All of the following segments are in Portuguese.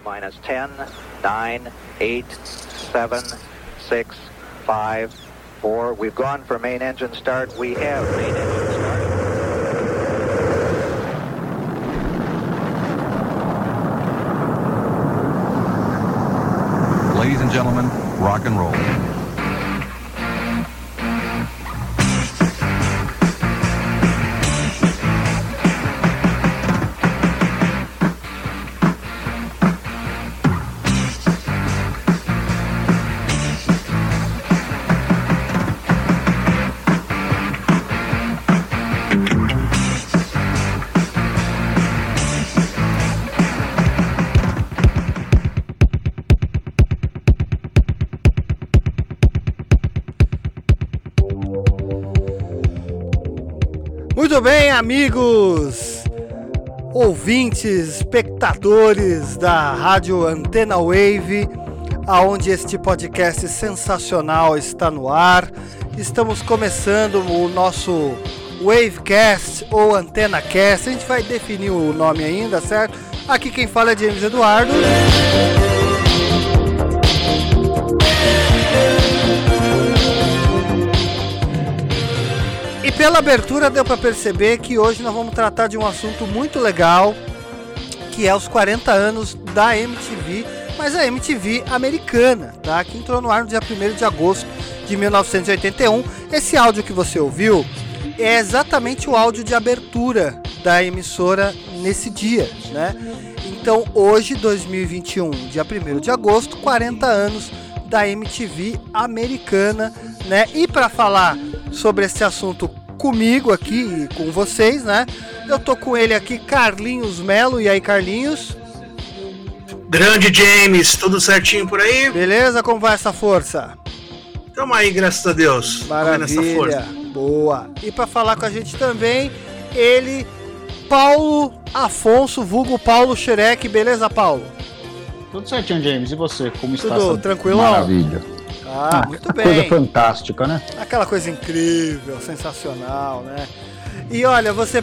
Minus 10, 9, 8, 7, 6, 5, 4. We've gone for main engine start. We have main engine start. Ladies and gentlemen, rock and roll. Amigos, ouvintes, espectadores da Rádio Antena Wave, aonde este podcast sensacional está no ar. Estamos começando o nosso Wavecast ou AntenaCast. A gente vai definir o nome ainda, certo? Aqui quem fala é James Eduardo. Pela abertura deu para perceber que hoje nós vamos tratar de um assunto muito legal, que é os 40 anos da MTV, mas a MTV americana, tá? Que entrou no ar no dia 1 de agosto de 1981. Esse áudio que você ouviu é exatamente o áudio de abertura da emissora nesse dia, né? Então, hoje, 2021, dia 1 de agosto, 40 anos da MTV americana, né? E para falar sobre esse assunto comigo aqui e com vocês, né? Eu tô com ele aqui, Carlinhos Melo. E aí, Carlinhos? Grande James, tudo certinho por aí? Beleza? Como vai essa força? Tamo aí, graças a Deus. Maravilha. força. Boa. E para falar com a gente também, ele, Paulo Afonso, vulgo Paulo Xereque. Beleza, Paulo? Tudo certinho, James. E você? Como está Tudo essa tranquilão? Maravilha. Ah, muito Coisa bem. fantástica, né? Aquela coisa incrível, sensacional, né? E olha, você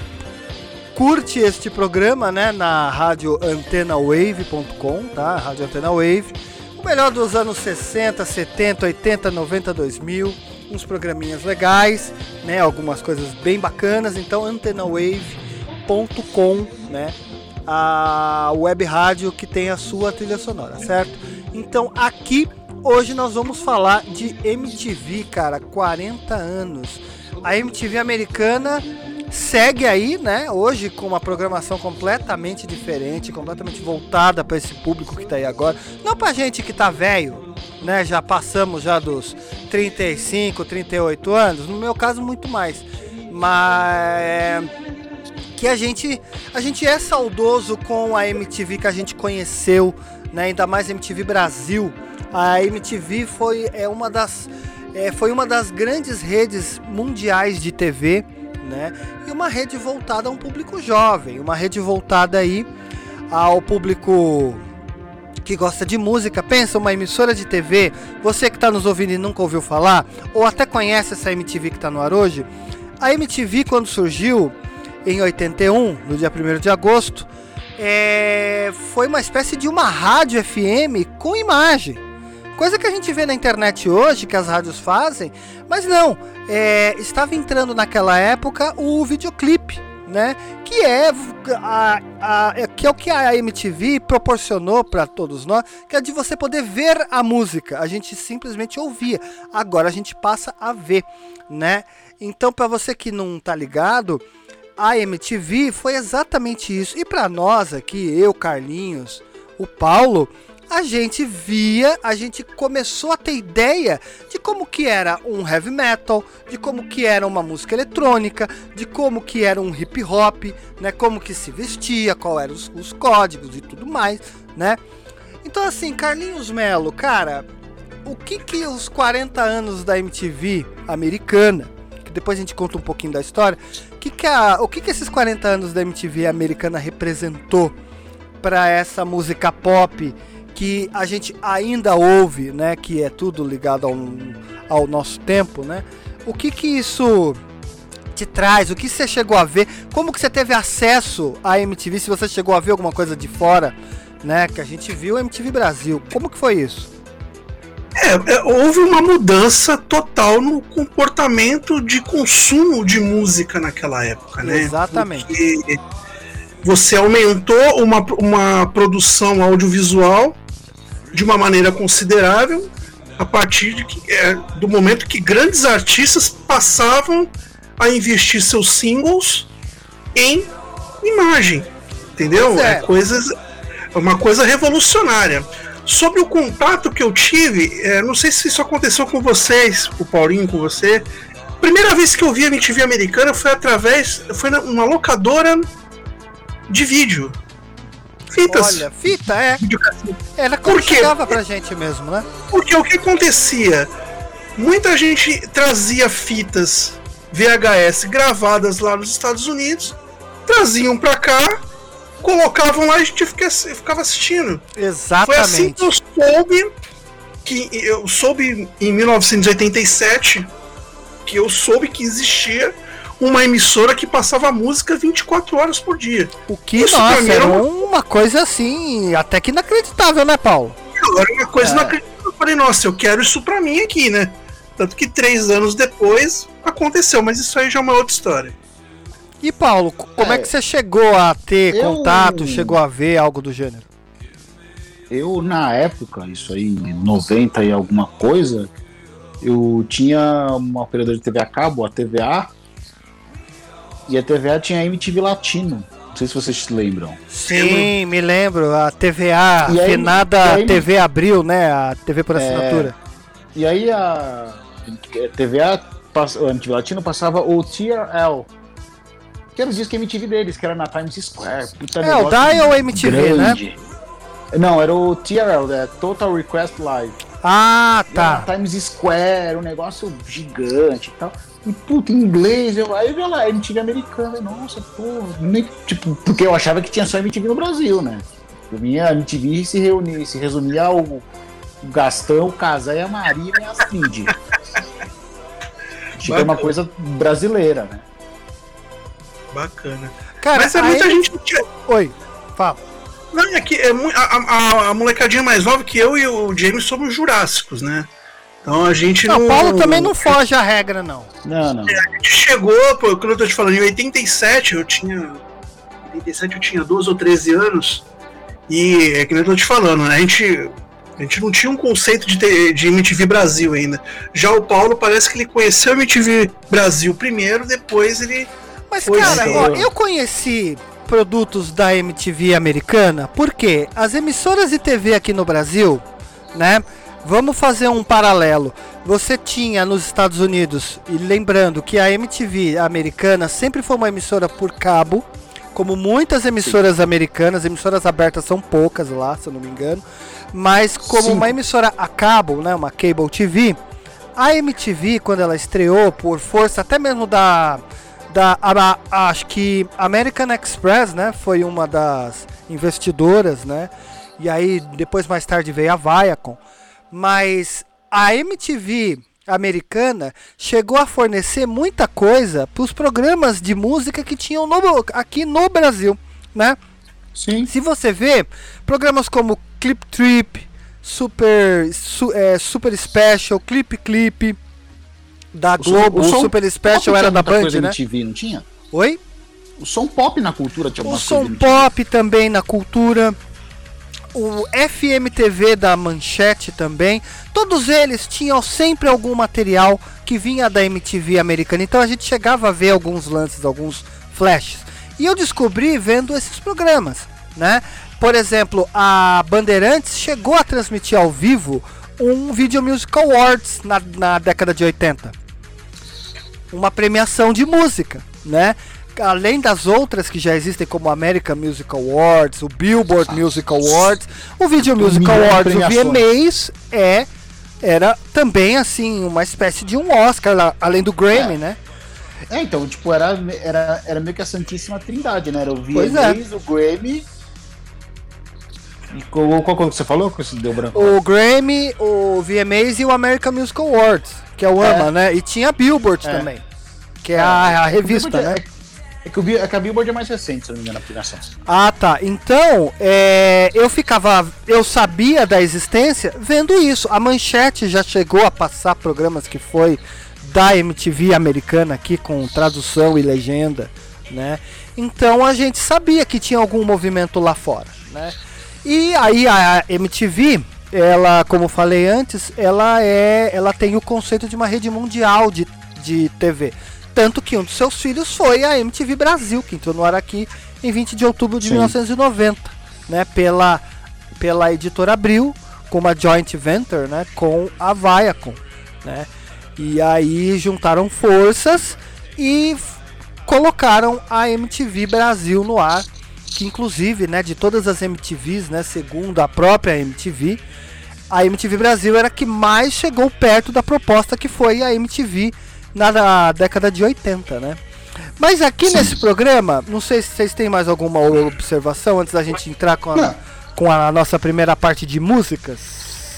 curte este programa, né, na rádio antenawave.com, tá? Rádio Antena Wave. O melhor dos anos 60, 70, 80, 90, 2000. Uns programinhas legais, né? Algumas coisas bem bacanas. Então, antenawave.com, né? A web rádio que tem a sua trilha sonora, certo? Então, aqui Hoje nós vamos falar de MTV, cara, 40 anos. A MTV americana segue aí, né? Hoje com uma programação completamente diferente, completamente voltada para esse público que tá aí agora. Não pra gente que tá velho, né? Já passamos já dos 35, 38 anos, no meu caso muito mais. Mas que a gente a gente é saudoso com a MTV que a gente conheceu, né? Ainda mais MTV Brasil. A MTV foi é uma das é, foi uma das grandes redes mundiais de TV, né? E uma rede voltada a um público jovem, uma rede voltada aí ao público que gosta de música. Pensa uma emissora de TV, você que está nos ouvindo e nunca ouviu falar, ou até conhece essa MTV que está no ar hoje. A MTV quando surgiu em 81, no dia 1 de agosto, é, foi uma espécie de uma rádio FM com imagem. Coisa que a gente vê na internet hoje, que as rádios fazem, mas não. É, estava entrando naquela época o videoclipe, né? Que é, a, a, é- que é o que a MTV proporcionou para todos nós, que é de você poder ver a música. A gente simplesmente ouvia. Agora a gente passa a ver, né? Então, para você que não tá ligado, a MTV foi exatamente isso. E para nós aqui, eu, Carlinhos, o Paulo, a gente via, a gente começou a ter ideia de como que era um heavy metal, de como que era uma música eletrônica, de como que era um hip hop, né, como que se vestia, qual eram os, os códigos e tudo mais, né? Então assim, Carlinhos Melo, cara, o que que os 40 anos da MTV americana, que depois a gente conta um pouquinho da história, que que a, o que que esses 40 anos da MTV americana representou para essa música pop que a gente ainda ouve, né, que é tudo ligado ao, ao nosso tempo, né? O que que isso te traz? O que você chegou a ver? Como que você teve acesso à MTV? Se você chegou a ver alguma coisa de fora né? Que a gente viu a MTV Brasil. Como que foi isso? É, é, houve uma mudança total no comportamento de consumo de música naquela época, né? Exatamente. Porque você aumentou uma, uma produção audiovisual de uma maneira considerável a partir que, é, do momento que grandes artistas passavam a investir seus singles em imagem, entendeu? É. É coisas, é uma coisa revolucionária. Sobre o contato que eu tive, é, não sei se isso aconteceu com vocês, o Paulinho com você. Primeira vez que eu vi a MTV americana foi através, foi numa locadora de vídeo. Fitas. Olha, fita, é. Era como Por quê? chegava pra gente mesmo, né? Porque o que acontecia? Muita gente trazia fitas VHS gravadas lá nos Estados Unidos, traziam pra cá, colocavam lá e a gente fica- ficava assistindo. Foi assim Exatamente. que eu soube que eu soube em 1987 que eu soube que existia uma emissora que passava música 24 horas por dia. O que, Isso nossa, mim era era uma- uma coisa assim, até que inacreditável, né, Paulo? Era uma coisa É. inacreditável. Eu falei, nossa, eu quero isso pra mim aqui, né? Tanto que três anos depois aconteceu, mas isso aí já é uma outra história. E Paulo, co- como é, É. que você chegou a ter Eu- contato, chegou a ver algo do gênero? Eu, na época, isso aí, em 90 e alguma coisa, eu tinha uma operadora de TV a cabo, a TVA, e a TVA tinha a MTV Latino. Não sei se vocês se lembram. Sim, me lembro, a TVA, E aí- e aí- TV Abril, né? A TV por É. assinatura. E aí a a TVA, a MTV Latino passava o TRL, que era o disco MTV deles, que era na Times Square. Puta É, o Dial MTV, né? grande. Não, era o TRL, é Total Request Live. Ah, tá. na Times Square, um negócio gigante e tal. E puta, em inglês, eu, aí eu vi lá, MTV americana, nossa, pô, nem, tipo, porque eu achava que tinha só MTV no Brasil, né? Pra mim, a MTV se reunia, se resumia ao o Gastão, o Casé e a Maria e a Astrid. Tipo, é uma coisa brasileira, né? Bacana. Cara, Mas é muita M- gente. que- Oi, fala. Não, é que é a, a- a molecadinha mais nova que eu e o James somos jurássicos, né? Então a gente Não, não. o Paulo também não foge à regra, não. Não, não. A gente chegou, pô, quando eu tô te falando, em 87 eu tinha. Em 87 eu tinha 12 ou 13 anos. E é que nem eu tô te falando, né? A gente. A gente não tinha um conceito de, ter- de MTV Brasil ainda. Já o Paulo parece que ele conheceu a MTV Brasil primeiro, depois ele. Mas, cara, é. ó, eu conheci produtos da MTV americana porque as emissoras de TV aqui no Brasil, né? Vamos fazer um paralelo. Você tinha nos Estados Unidos, e lembrando que a MTV americana sempre foi uma emissora por cabo, como muitas emissoras americanas, emissoras abertas são poucas lá, se eu não me engano, mas como Sim. uma emissora a cabo, né, uma cable TV, a MTV quando ela estreou por força até mesmo da da a- a- acho que American Express, né, foi uma das investidoras, né? E aí depois mais tarde veio a Viacom, mas a MTV americana chegou a fornecer muita coisa para os programas de música que tinham no- aqui no Brasil, né? Sim. Se você vê, programas como Clip Trip, Super, su- é, Super Special, Clip Clip, da O som- Globo, o o som Super Special era da Band, coisa né? MTV, não tinha? Oi? O som pop na cultura tinha O som pop também na cultura. O FMTV da Manchete também. Todos eles tinham sempre algum material que vinha da MTV americana. Então a gente chegava a ver alguns lances, alguns flashes. E eu descobri vendo esses programas, né? Por exemplo, a Bandeirantes chegou a transmitir ao vivo um Video Music Awards na, na década de 80 uma premiação de música, né? Além das outras que já existem, como o American Music Awards, o Billboard Music Awards, o Video Music Awards, o. VMAs, é, era também assim uma espécie de um Oscar, lá, além do Grammy, É. né? É, então, tipo, era, era, era meio que a Santíssima Trindade, né? Era o Pois é. VMAs, o Grammy. Qual, qual coisa que você falou que deu branco? O Grammy, o VMAs e o American Music Awards, que é o É. AMA, né? E tinha a Billboard É. também, que é a, a revista, né? É, que, o, Bi- é a Billboard é mais recente, se não me engano, a aplicação. Ah, tá. Então, é, eu ficava. Eu sabia da existência vendo isso. A Manchete já chegou a passar programas que foi da MTV americana aqui com tradução e legenda, né? Então a gente sabia que tinha algum movimento lá fora, né? E aí a MTV, ela, como falei antes, ela é, ela tem o conceito de uma rede mundial de, de TV. Tanto que um dos seus filhos foi a MTV Brasil, que entrou no ar aqui em 20 de outubro de Sim. 1990, né? Pela, pela editora Abril, com uma joint venture, né? Com a Viacom, né? E aí juntaram forças e colocaram a MTV Brasil no ar, que inclusive, né, de todas as MTVs, né, segundo a própria MTV, a MTV Brasil era a que mais chegou perto da proposta que foi a MTV na da- década de 80, né? Mas aqui nesse programa, não sei se vocês têm mais alguma observação antes da gente entrar com a, com a nossa primeira parte de músicas.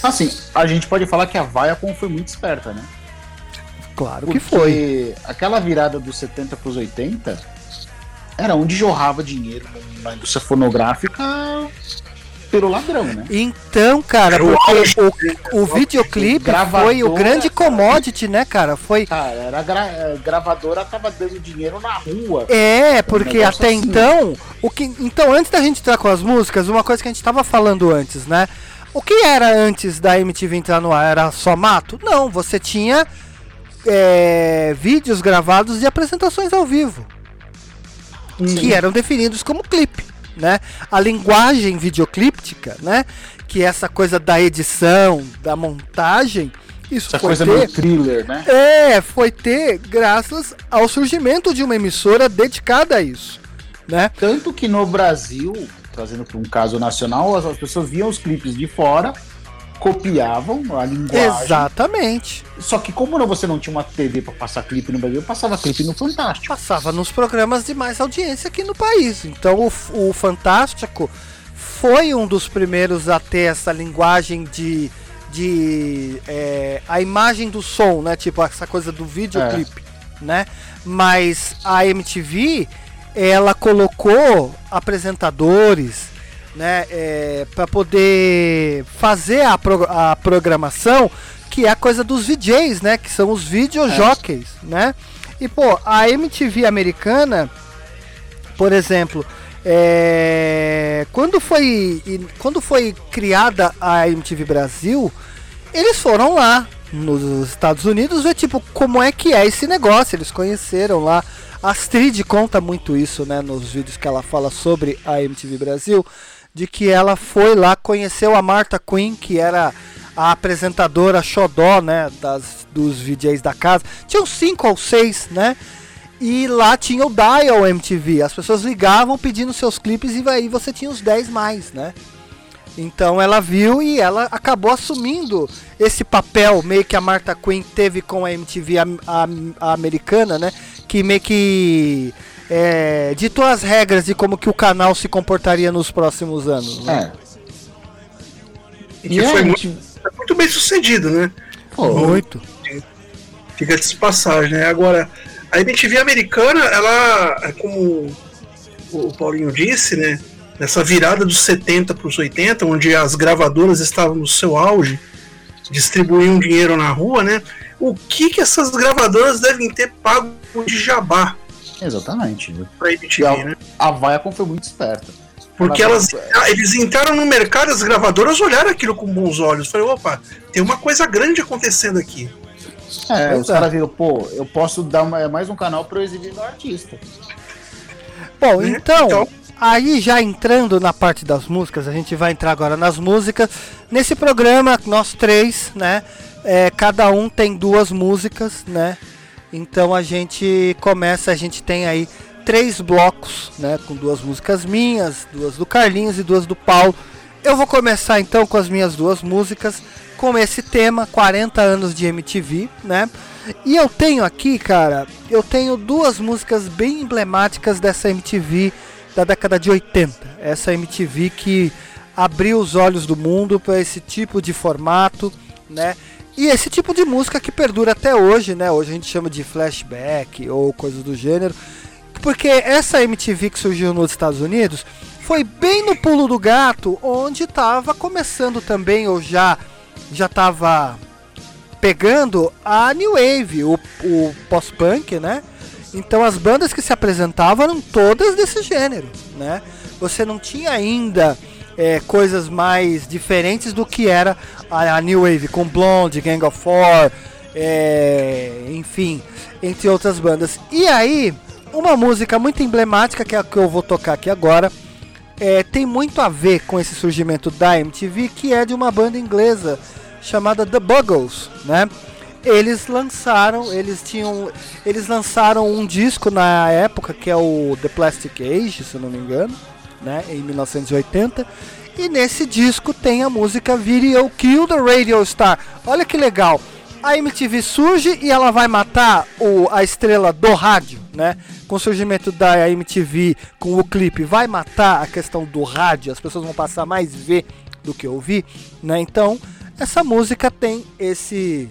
Assim, a gente pode falar que a Viacom foi muito esperta, né? Claro que foi. Porque aquela virada dos 70 pros 80 era onde jorrava dinheiro na indústria fonográfica pelo ladrão, né? Então, cara, Era o porque o, o videoclipe Gravadora, foi o grande commodity, né, cara? Foi. Cara, era a gra- a gravadora tava dando dinheiro na rua. É, porque negócio até assim. então, o que então antes da gente entrar com as músicas, uma coisa que a gente tava falando antes, né? O que era antes da MTV entrar no ar? Era só mato? Não, você tinha é, vídeos gravados de apresentações ao vivo, que eram definidos como clipe, né? A linguagem videoclíptica, né? Que é essa coisa da edição, da montagem, isso Essa foi coisa ter... meio thriller, né? É, foi ter graças ao surgimento de uma emissora dedicada a isso, né? Tanto que no Brasil, trazendo para um caso nacional, as, as pessoas viam os clipes de fora, copiavam a linguagem. Exatamente. Só que como você não tinha uma TV para passar clipe no Brasil, passava clipe no Fantástico. Passava nos programas de mais audiência aqui no país. Então o, o Fantástico foi um dos primeiros a ter essa linguagem de. de é, a imagem do som, né? Tipo essa coisa do videoclipe, né? Mas a MTV ela colocou apresentadores né, para poder fazer a, pro- a programação, que é a coisa dos VJs, né, que são os videojockeys, né? E pô, a MTV americana, por exemplo, é, quando foi quando foi criada a MTV Brasil, eles foram lá nos Estados Unidos ver tipo como é que é esse negócio. Eles conheceram lá. A Astrid conta muito isso, né, nos vídeos que ela fala sobre a MTV Brasil, de que ela foi lá conheceu a Martha Quinn, que era a apresentadora xodó, né, das dos VJs da casa. Tinham cinco ou seis, né? E lá tinha o Dial MTV. As pessoas ligavam pedindo seus clipes e aí você tinha os 10 mais, né? Então ela viu e ela acabou assumindo esse papel meio que a Martha Quinn teve com a MTV am- am- a americana, né? Que meio que é, ditou as regras de como que o canal se comportaria nos próximos anos. Né? É. E foi muito, muito bem sucedido, né? Muito. Fica de passagem, né? Agora, a MTV americana, ela, é como o Paulinho disse, né? Nessa virada dos 70 para os 80, onde as gravadoras estavam no seu auge, distribuíam dinheiro na rua, né? O que que essas gravadoras devem ter pago de jabá Exatamente. para E MTV, a, né? a Viacom foi muito esperta. Porque Ela- elas, eles entraram no mercado, as gravadoras olharam aquilo com bons olhos. Falei, opa, tem uma coisa grande acontecendo aqui. É, os é. caras viram, pô, eu posso dar uma- mais um canal para eu exibir do artista. Bom, Né? então, Então- aí já entrando na parte das músicas, a gente vai entrar agora nas músicas. Nesse programa, nós três, né? é, cada um tem duas músicas, né? Então a gente começa, a gente tem aí três blocos, né? Com duas músicas minhas, duas do Carlinhos e duas do Paulo. Eu vou começar então com as minhas duas músicas, com esse tema, 40 anos de MTV, né? E eu tenho aqui, cara, eu tenho duas músicas bem emblemáticas dessa MTV da década de 80. Essa MTV que abriu os olhos do mundo para esse tipo de formato, né? E esse tipo de música que perdura até hoje, né? Hoje a gente chama de flashback ou coisas do gênero. porque essa MTV que surgiu nos Estados Unidos foi bem no pulo do gato, onde estava começando também, ou já já estava pegando a New Wave, o, o pós-punk, né? Então as bandas que se apresentavam eram todas desse gênero, né? Você não tinha ainda é, coisas mais diferentes do que era a, a New Wave, com Blonde, Gang of Four, é, enfim, entre outras bandas. E aí, uma música muito emblemática, que é a que eu vou tocar aqui agora, é, tem muito a ver com esse surgimento da MTV, que é de uma banda inglesa chamada The Buggles, né? Eles lançaram, eles tinham, eles lançaram um disco na época que é o The Plastic Age, se não me engano, né, em 1980. E nesse disco tem a música Video Kill the Radio Star. Olha que legal. A MTV surge e ela vai matar o, a estrela do rádio, né? Com o surgimento da MTV, com o clipe, vai matar a questão do rádio. As pessoas vão passar mais ver do que ouvir, né? Então, essa música tem esse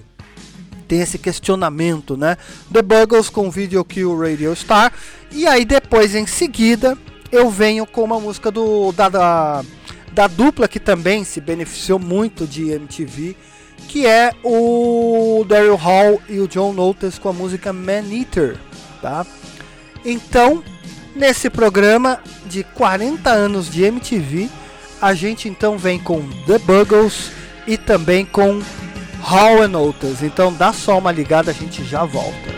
tem esse questionamento, né? The Buggles com Video Kill Radio Star e aí depois em seguida eu venho com uma música do da, da, da dupla que também se beneficiou muito de MTV, que é o Daryl Hall e o John Notes com a música Man Eater, tá? Então, nesse programa de 40 anos de MTV, a gente então vem com The Buggles e também com Hall and Oates. Então dá só uma ligada, a gente já volta.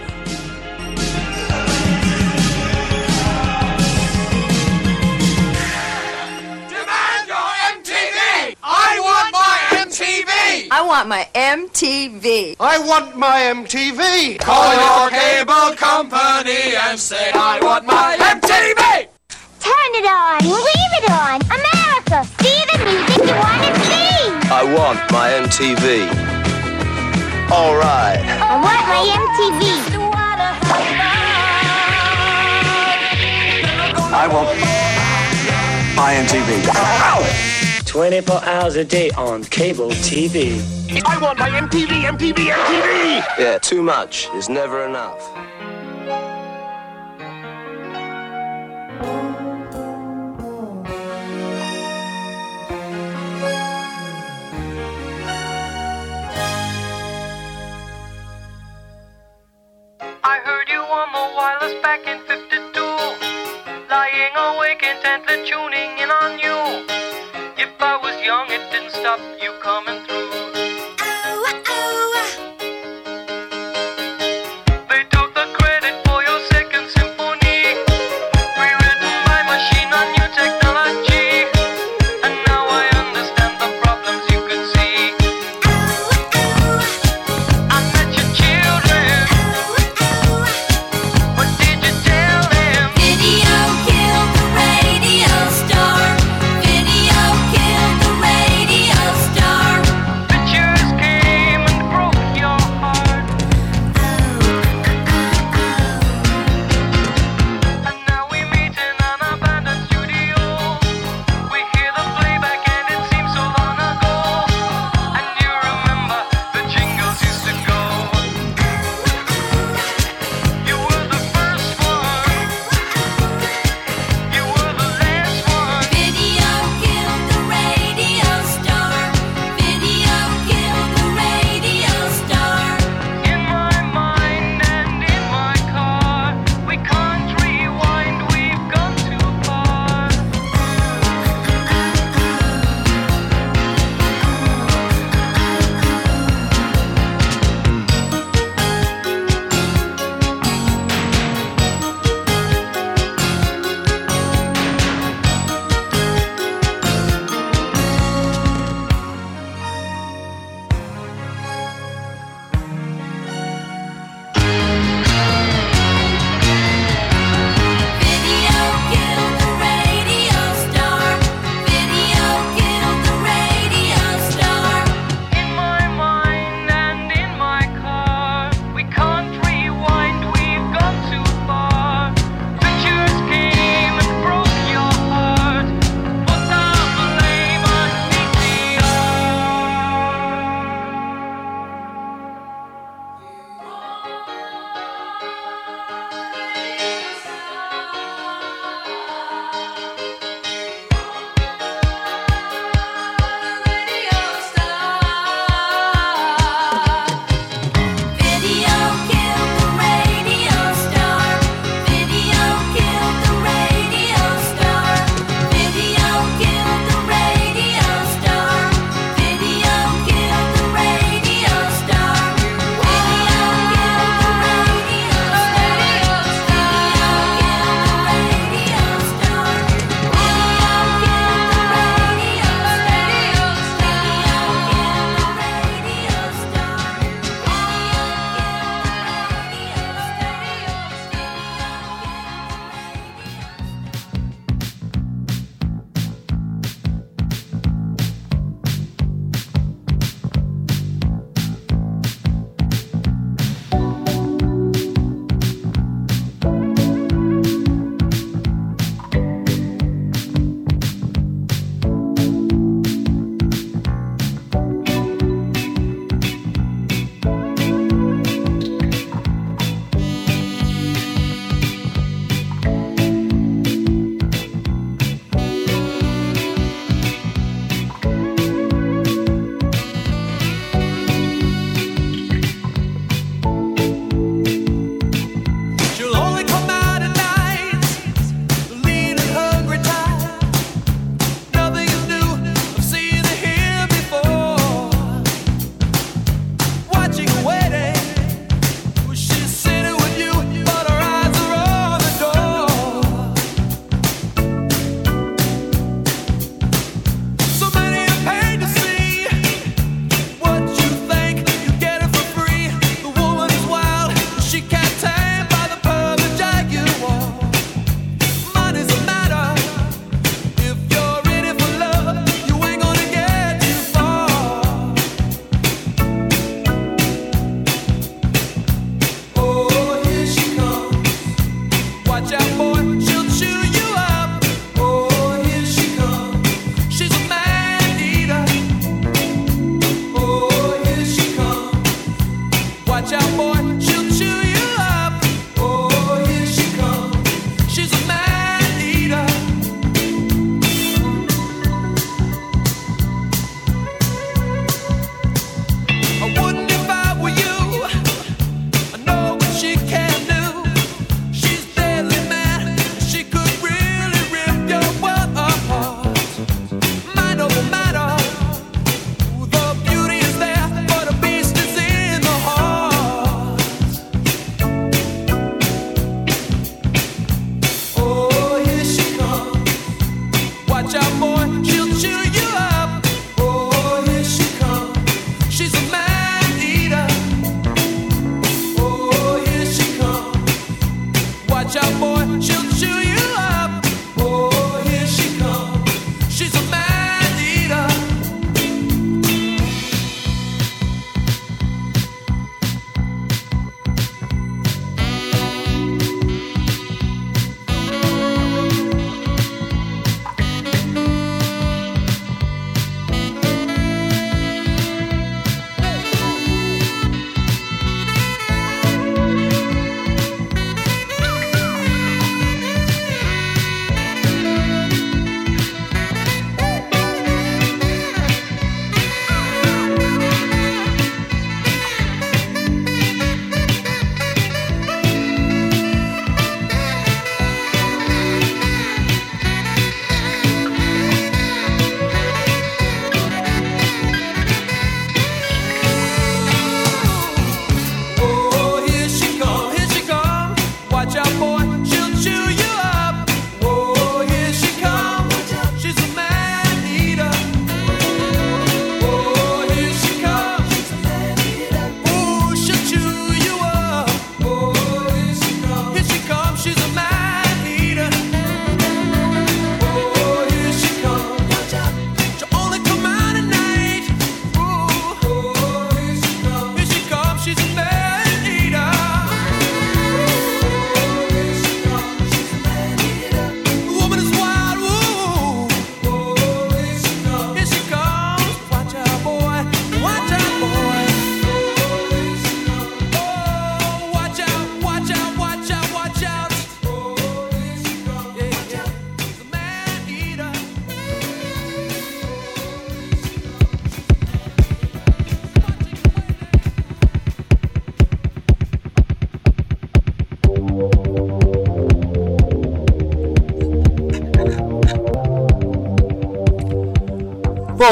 My MTV. I want my MTV! Call your cable company and say, I want my MTV! Turn it on. Leave it on. America, see the music you want to see. I want my MTV. All right. I want my MTV. I want my MTV. 24 hours a day on cable TV. I want my MTV, MTV, MTV! Yeah, too much is never enough. I heard you on the wireless back in 52. Lying awake intently tuning in on you. If I was young, it didn't stop you coming through.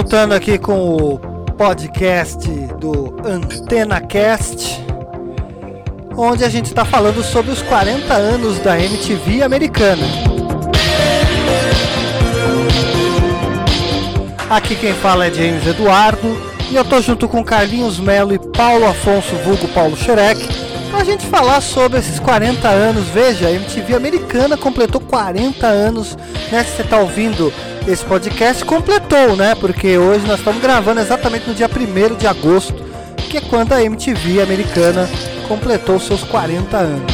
Voltando aqui com o podcast do Antena Cast, onde a gente está falando sobre os 40 anos da MTV americana. Aqui quem fala é James Eduardo e eu tô junto com Carlinhos Melo e Paulo Afonso Vulgo Paulo Xerec pra gente falar sobre esses 40 anos. Veja, a MTV americana completou 40 anos, né? Se você tá ouvindo esse podcast, completou, né? Porque hoje nós estamos gravando exatamente no dia 1 de agosto, que é quando a MTV americana completou seus 40 anos.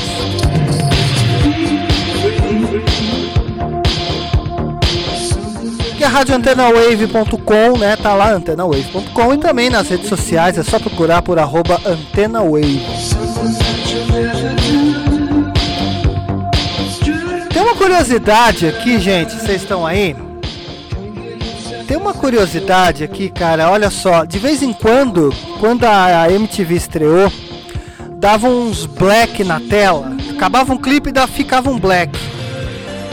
que é radioantenawave.com, né? Tá lá antenawave.com e também nas redes sociais, é só procurar por arroba antenawave. Tem uma curiosidade aqui, gente, vocês estão aí? Tem uma curiosidade aqui, cara, olha só, de vez em quando, quando a MTV estreou, dava uns black na tela, acabava um clipe e ficava um black.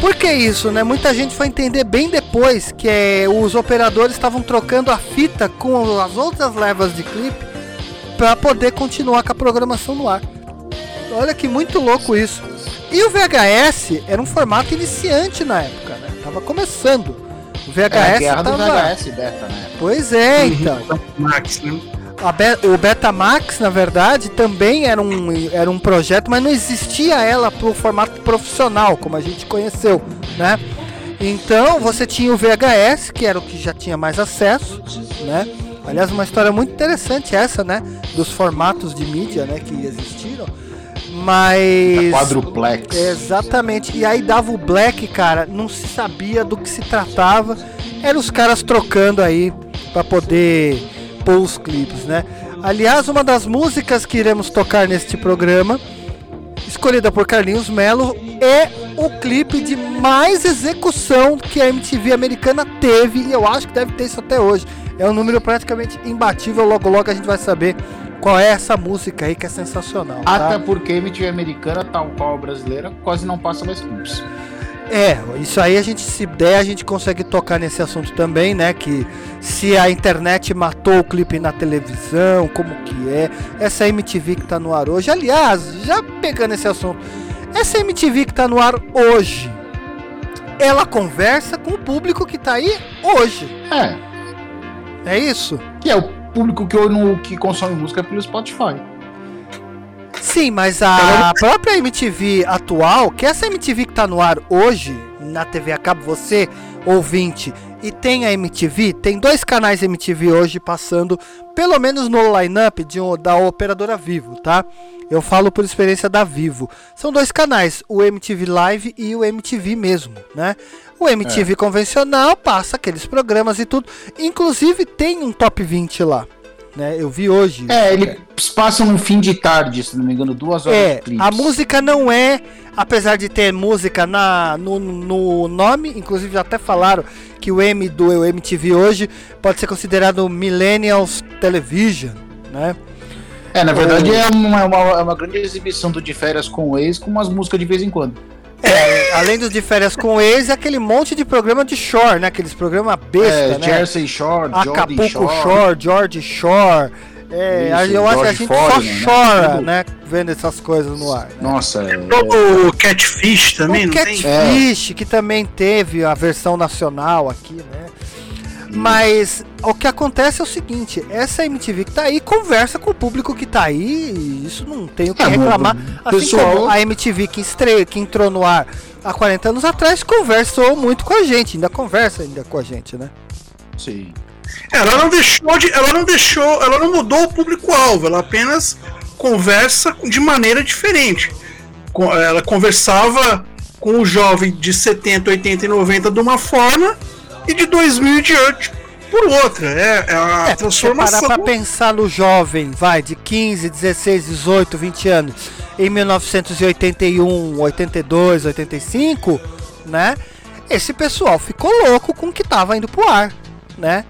Por que isso, né? Muita gente foi entender bem depois que é, os operadores estavam trocando a fita com as outras levas de clipe para poder continuar com a programação no ar. Olha que muito louco isso. E o VHS era um formato iniciante na época, né? Tava começando. O VHS É a guerra tava... do VHS beta, né? Pois é, então. Max, né? A Be- o Betamax, na verdade, também era um, era um projeto, mas não existia ela pro formato profissional, como a gente conheceu, né? Então, você tinha o VHS, que era o que já tinha mais acesso, né? Aliás, uma história muito interessante essa, né? Dos formatos de mídia, né? Que existiram. Mas... Quadruplex. Exatamente. E aí dava o black, cara, não se sabia do que se tratava. Eram os caras trocando aí para poder pôr os clipes, né? Aliás, uma das músicas que iremos tocar neste programa, escolhida por Carlinhos Melo, é o clipe de mais execução que a MTV americana teve e eu acho que deve ter isso até hoje. É um número praticamente imbatível, logo logo a gente vai saber qual é essa música aí que é sensacional. tá? Até porque a MTV americana, tal qual a brasileira, quase não passa mais clipes. É, isso aí a gente, se der, a gente consegue tocar nesse assunto também, né? Que se a internet matou o clipe na televisão, como que é, essa MTV que tá no ar hoje. Aliás, já pegando esse assunto, essa MTV que tá no ar hoje, ela conversa com o público que tá aí hoje. É, É isso? que é o público que, não- que consome música pelo Spotify. Sim, mas a própria MTV atual, que essa MTV que tá no ar hoje, na TV a cabo, você, ouvinte, e tem a MTV, tem dois canais MTV hoje passando, pelo menos no line-up de um- da operadora Vivo, tá? Eu falo por experiência da Vivo. São dois canais, o MTV Live e o MTV mesmo, né? O MTV convencional passa aqueles programas e tudo. Inclusive tem um top 20 lá, né? Eu vi hoje. É, eles passam no fim de tarde, se não me engano, duas horas É, a música não é, apesar de ter música na, no, no nome, inclusive já até falaram que o M do MTV hoje pode ser considerado Millennials Television, né? É, na verdade o- é uma, é uma, é uma grande exibição do de férias com o ex, com umas músicas de vez em quando. É, além dos de férias com ex, é aquele monte de programa de shore, né? Aqueles programas besta, é, né? Jersey Shore, Acapulco Shore. Shore, George Shore. É, Isso, eu acho que a gente Foreman, só né? chora, Tudo. né? Vendo essas coisas no ar. né? Nossa, é, O Catfish também, o não tem? Catfish, que também teve a versão nacional aqui, né? Mas o que acontece é o seguinte, essa MTV que tá aí conversa com o público que tá aí, e isso não tem o que É, reclamar. Assim pessoal- como a MTV que, estreia, que entrou no ar há 40 anos atrás conversou muito com a gente, ainda conversa ainda com a gente, né? sim. Ela não deixou de. Ela não deixou. Ela não mudou o público-alvo, ela apenas conversa de maneira diferente. Ela conversava com o jovem de 70, 80 e 90 de uma forma e de 2000 em diante por outra. É, é a É, se você parar transformação. pra pensar no jovem, vai, de 15, 16, 18, 20 anos, em 1981, 82, 85, né? Esse pessoal ficou louco com o que tava indo pro ar, né?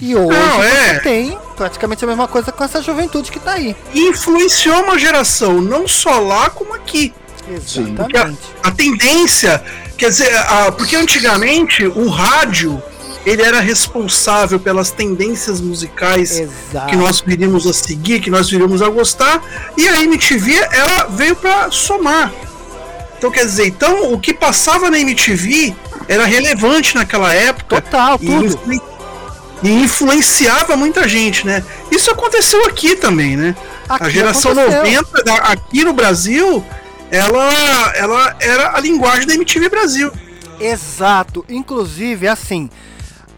E hoje Não, é. você tem praticamente a mesma coisa com essa juventude que tá aí. influenciou uma geração, não só lá como aqui. Exatamente. A tendência, quer dizer, a- porque antigamente o rádio ele era responsável pelas tendências musicais Exato. que nós viríamos a seguir, que nós viríamos a gostar, e a MTV ela veio para somar. Então quer dizer, então o que passava na MTV era relevante naquela época. Total, e tudo. E influenciava muita gente, né? Isso aconteceu aqui também, né? Aqui a geração aconteceu. 90 da- aqui no Brasil, ela, ela era a linguagem da MTV Brasil. Exato. Inclusive, assim,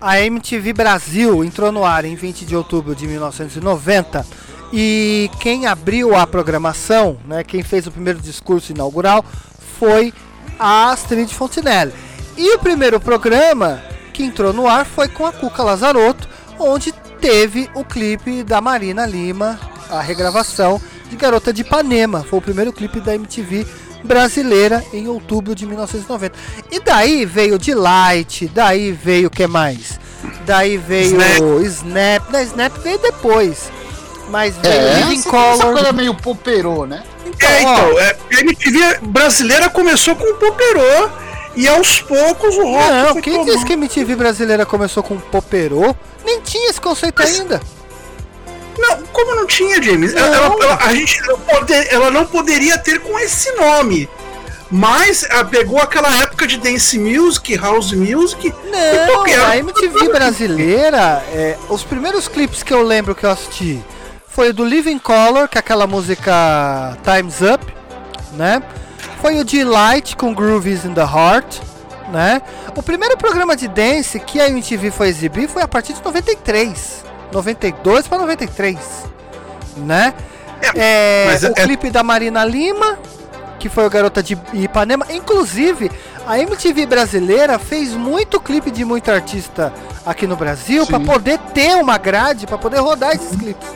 a MTV Brasil entrou no ar em 20 de outubro de 1990 e quem abriu a programação, né, quem fez o primeiro discurso inaugural foi a Astrid Fontinelli. E o primeiro programa que entrou no ar foi com a Cuca Lazarotto, onde teve o clipe da Marina Lima, a regravação de Garota de Ipanema. Foi o primeiro clipe da MTV brasileira em outubro de 1990. E daí veio Delight, daí veio o que mais? Daí veio Snap. Não, Snap veio depois. Mas veio É, Living essa, essa Color. coisa meio poperô, né? É, então, é, a MTV brasileira começou com o Poperô e aos poucos o rock Não, foi quem tomando. disse que a MTV brasileira começou com Poperô? Nem tinha esse conceito ainda. Não, como não tinha, James? Ela, ela- ela- a gente não ela não poderia ter com esse nome. Mas ela pegou aquela época de dance music, house music. Não, a MTV brasileira, é, os primeiros clipes que eu lembro que eu assisti foi o do Living Color, que é aquela música Time's Up, né? Foi o Delight com Grooves in the Heart, né? O primeiro programa de dance que a MTV foi exibir foi a partir de 93, 92 para 93, né? É, mas o é- clipe da Marina Lima, que foi o Garota de Ipanema. Inclusive, a MTV brasileira fez muito clipe de muito artista aqui no Brasil para poder ter uma grade, para poder rodar esses clipes.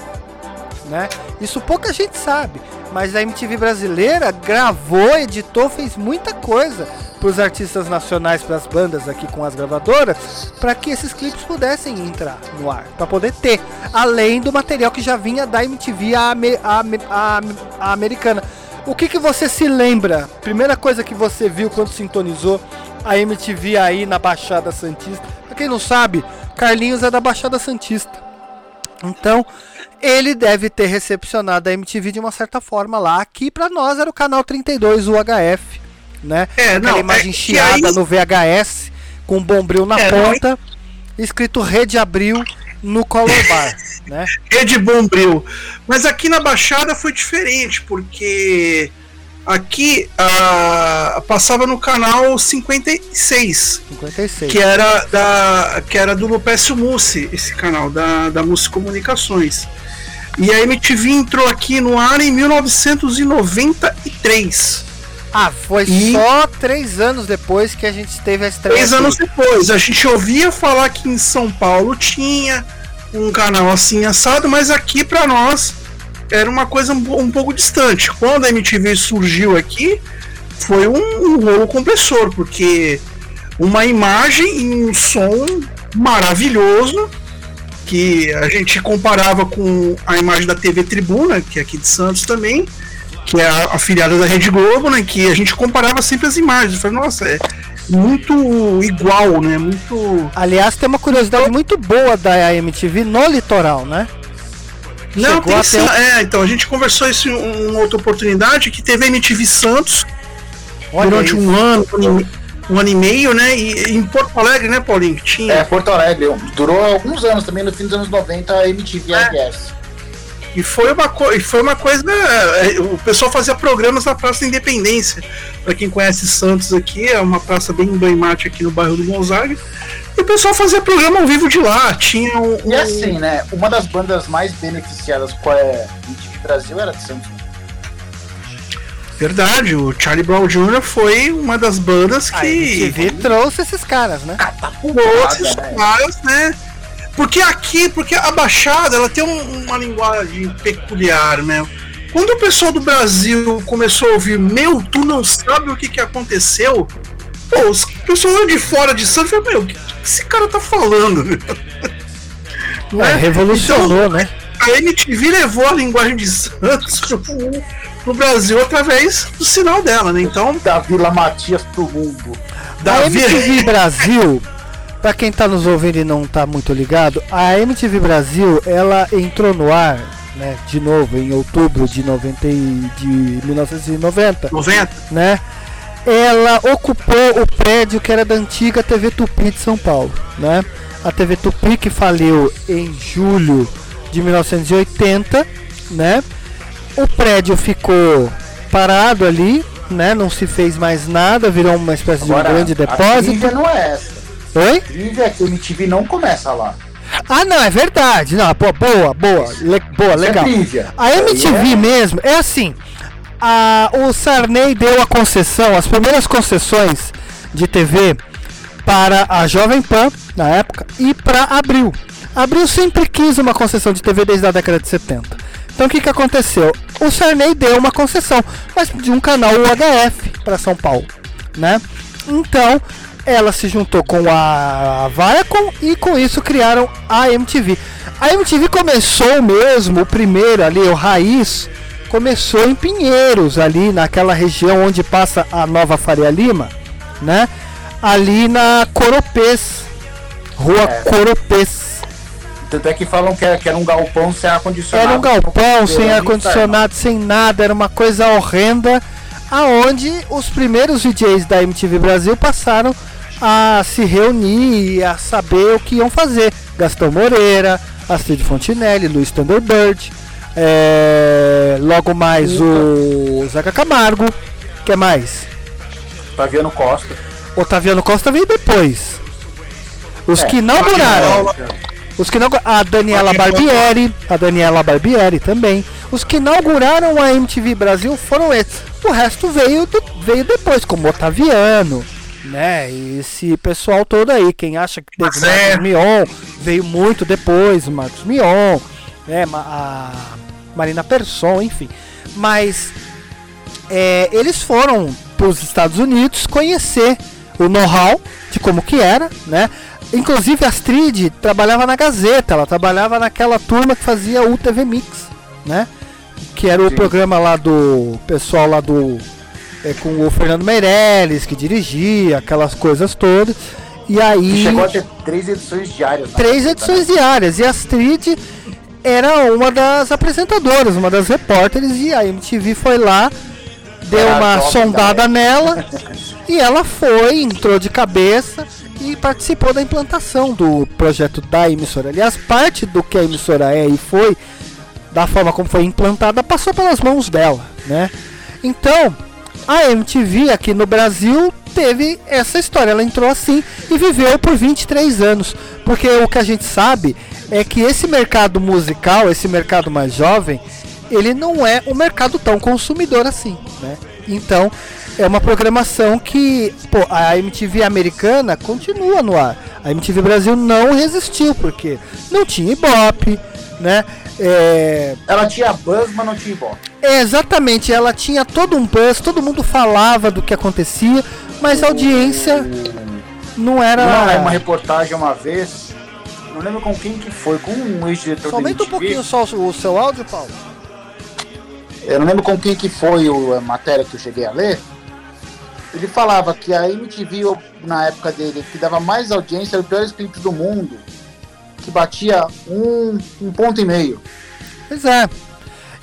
Né? Isso pouca gente sabe, mas a MTV brasileira gravou, editou, fez muita coisa para os artistas nacionais, para as bandas aqui com as gravadoras, para que esses clipes pudessem entrar no ar, para poder ter, além do material que já vinha da MTV a, a a- a americana. O que, que você se lembra? Primeira coisa que você viu quando sintonizou a MTV aí na Baixada Santista? Pra quem não sabe, Carlinhos é da Baixada Santista. Então, ele deve ter recepcionado a MTV de uma certa forma lá. Aqui pra nós era o canal 32 UHF, né? É, Aquela não, imagem é chiada aí- no VHS, com um bombril na É, não, ponta, escrito Rede Abril no Color Bar, né? Rede Bombril. Mas aqui na Baixada foi diferente, porque aqui passava no canal 56, 56. que era da que era do Lupécio Mussi, esse canal da da Mussi Comunicações. E a MTV entrou aqui no ar em 1993. Ah, foi E- só três anos depois que a gente teve a estreia. Três anos depois, a gente ouvia falar que em São Paulo tinha um canal assim assado, mas aqui pra nós era uma coisa um, um pouco distante. Quando a MTV surgiu aqui, foi um, um rolo compressor, porque uma imagem e um som maravilhoso que a gente comparava com a imagem da TV Tribuna, que é aqui de Santos também, que é a afiliada da Rede Globo, né? Que a gente comparava sempre as imagens. Eu falei, nossa, é muito igual, né? Muito. Aliás, tem uma curiosidade muito boa da MTV no litoral, né? Não, Chegou tem até é, então a gente conversou isso em uma outra oportunidade que teve a MTV Santos Olha durante isso. um ano, um ano, e meio, né? E em Porto Alegre, né, Paulinho? que Tinha. É, Porto Alegre. Durou alguns anos também, no fim dos anos 90, a MTV RS. E foi uma, co- e foi uma coisa. é, O pessoal fazia programas na Praça da Independência. Pra quem conhece Santos aqui, é uma praça bem emblemática aqui no bairro do Gonzaga. E o pessoal fazia programa ao vivo de lá. Tinha um. E assim, né? Uma das bandas mais beneficiadas com a MTV Brasil era de Santos. Verdade, o Charlie Brown Jr. foi uma das bandas A que. MTV trouxe esses caras, né? trouxe os caras, né? Porque aqui, porque a Baixada, ela tem um- uma linguagem peculiar, né? Quando o pessoal do Brasil começou a ouvir, meu, tu não sabe o que, que aconteceu, pô, os pessoal de fora de Santos falou, meu, o que, que esse cara tá falando? meu?" Não É, revolucionou, Então, né? A MTV levou a linguagem de Santos pro, pro Brasil através do sinal dela, né? Então, Da Vila Matias pro mundo. A Davi, MTV Brasil Pra quem tá nos ouvindo e não tá muito ligado, a MTV Brasil, ela entrou no ar, né, de novo, em outubro de, 90, e- de 1990, 90? né? Ela ocupou o prédio que era da antiga TV Tupi de São Paulo, né? A TV Tupi que faliu em julho de 1980, né? O prédio ficou parado ali, né? Não se fez mais nada, virou uma espécie de um grande A depósito. trivia não é essa. Oi? A é que o MTV não começa lá. Ah, não, é verdade. Não, pô, boa, boa, le- boa, é legal. trivia. A MTV é- mesmo é assim. A, o Sarney deu a concessão, as primeiras concessões de TV para a Jovem Pan na época e para Abril. Abril sempre quis uma concessão de TV desde a década de 70. Então o que, que aconteceu? O Sarney deu uma concessão, mas de um canal UHF para São Paulo, né? Então ela se juntou com a Viacom e com isso criaram a MTV. A MTV começou mesmo, o primeiro ali, o raiz, começou em Pinheiros, ali naquela região onde passa a Nova Faria Lima, né? Ali na Coropês, Rua É. Coropês. Tanto é que falam que era, que era um galpão sem ar-condicionado. Era um galpão sem ar-condicionado, sem nada, era uma coisa horrenda, aonde os primeiros DJs da MTV Brasil passaram a se reunir e a saber o que iam fazer. Gastão Moreira, Astrid Fontinelli, Luiz Thunderbird, é, logo mais o Zeca Camargo, que mais? Taviano Costa. Otaviano Costa veio depois. Os É, que não duraram. Os que não, a Daniela Barbieri, a Daniela Barbieri também. Os que inauguraram a MTV Brasil foram esses. O resto veio, do- veio depois, como Otaviano, né? E esse pessoal todo aí. Quem acha que teve é. Marcos Mion veio muito depois, o Marcos Mion, né? A Marina Persson, enfim. Mas é, eles foram para os Estados Unidos conhecer o know-how de como que era, né? Inclusive a Astrid trabalhava na Gazeta, ela trabalhava naquela turma que fazia o TV Mix, né? Que era o Sim. programa lá do pessoal lá do é, com o Fernando Meirelles que dirigia aquelas coisas todas. E aí chegou a ter três edições diárias. na três edições diárias. E a Astrid era uma das apresentadoras, uma das repórteres, e a MTV foi lá, deu Era uma sondada da nela, e ela foi, entrou de cabeça e participou da implantação do projeto da emissora. Aliás, parte do que a emissora é e foi, da forma como foi implantada, passou pelas mãos dela, né? Então, a MTV aqui no Brasil teve essa história. Ela entrou assim e viveu por 23 anos. Porque o que a gente sabe é que esse mercado musical, esse mercado mais jovem, ele não é um mercado tão consumidor assim, né? Então, é uma programação que, pô, a MTV americana continua no ar. A MTV Brasil não resistiu, porque não tinha Ibope, né? É, Ela tinha buzz, mas não tinha ibope. é, exatamente, ela tinha todo um buzz, todo mundo falava do que acontecia, mas a audiência não era. Não, é uma reportagem uma vez. Não lembro com quem que foi, com um ex-diretor aumenta um pouquinho só o o seu áudio, Paulo. Eu não lembro com quem que foi o- a matéria que eu cheguei a ler. Ele falava que a MTV, na época dele, que dava mais audiência, era os piores clipes do mundo. Que batia um, um ponto e meio. Pois é.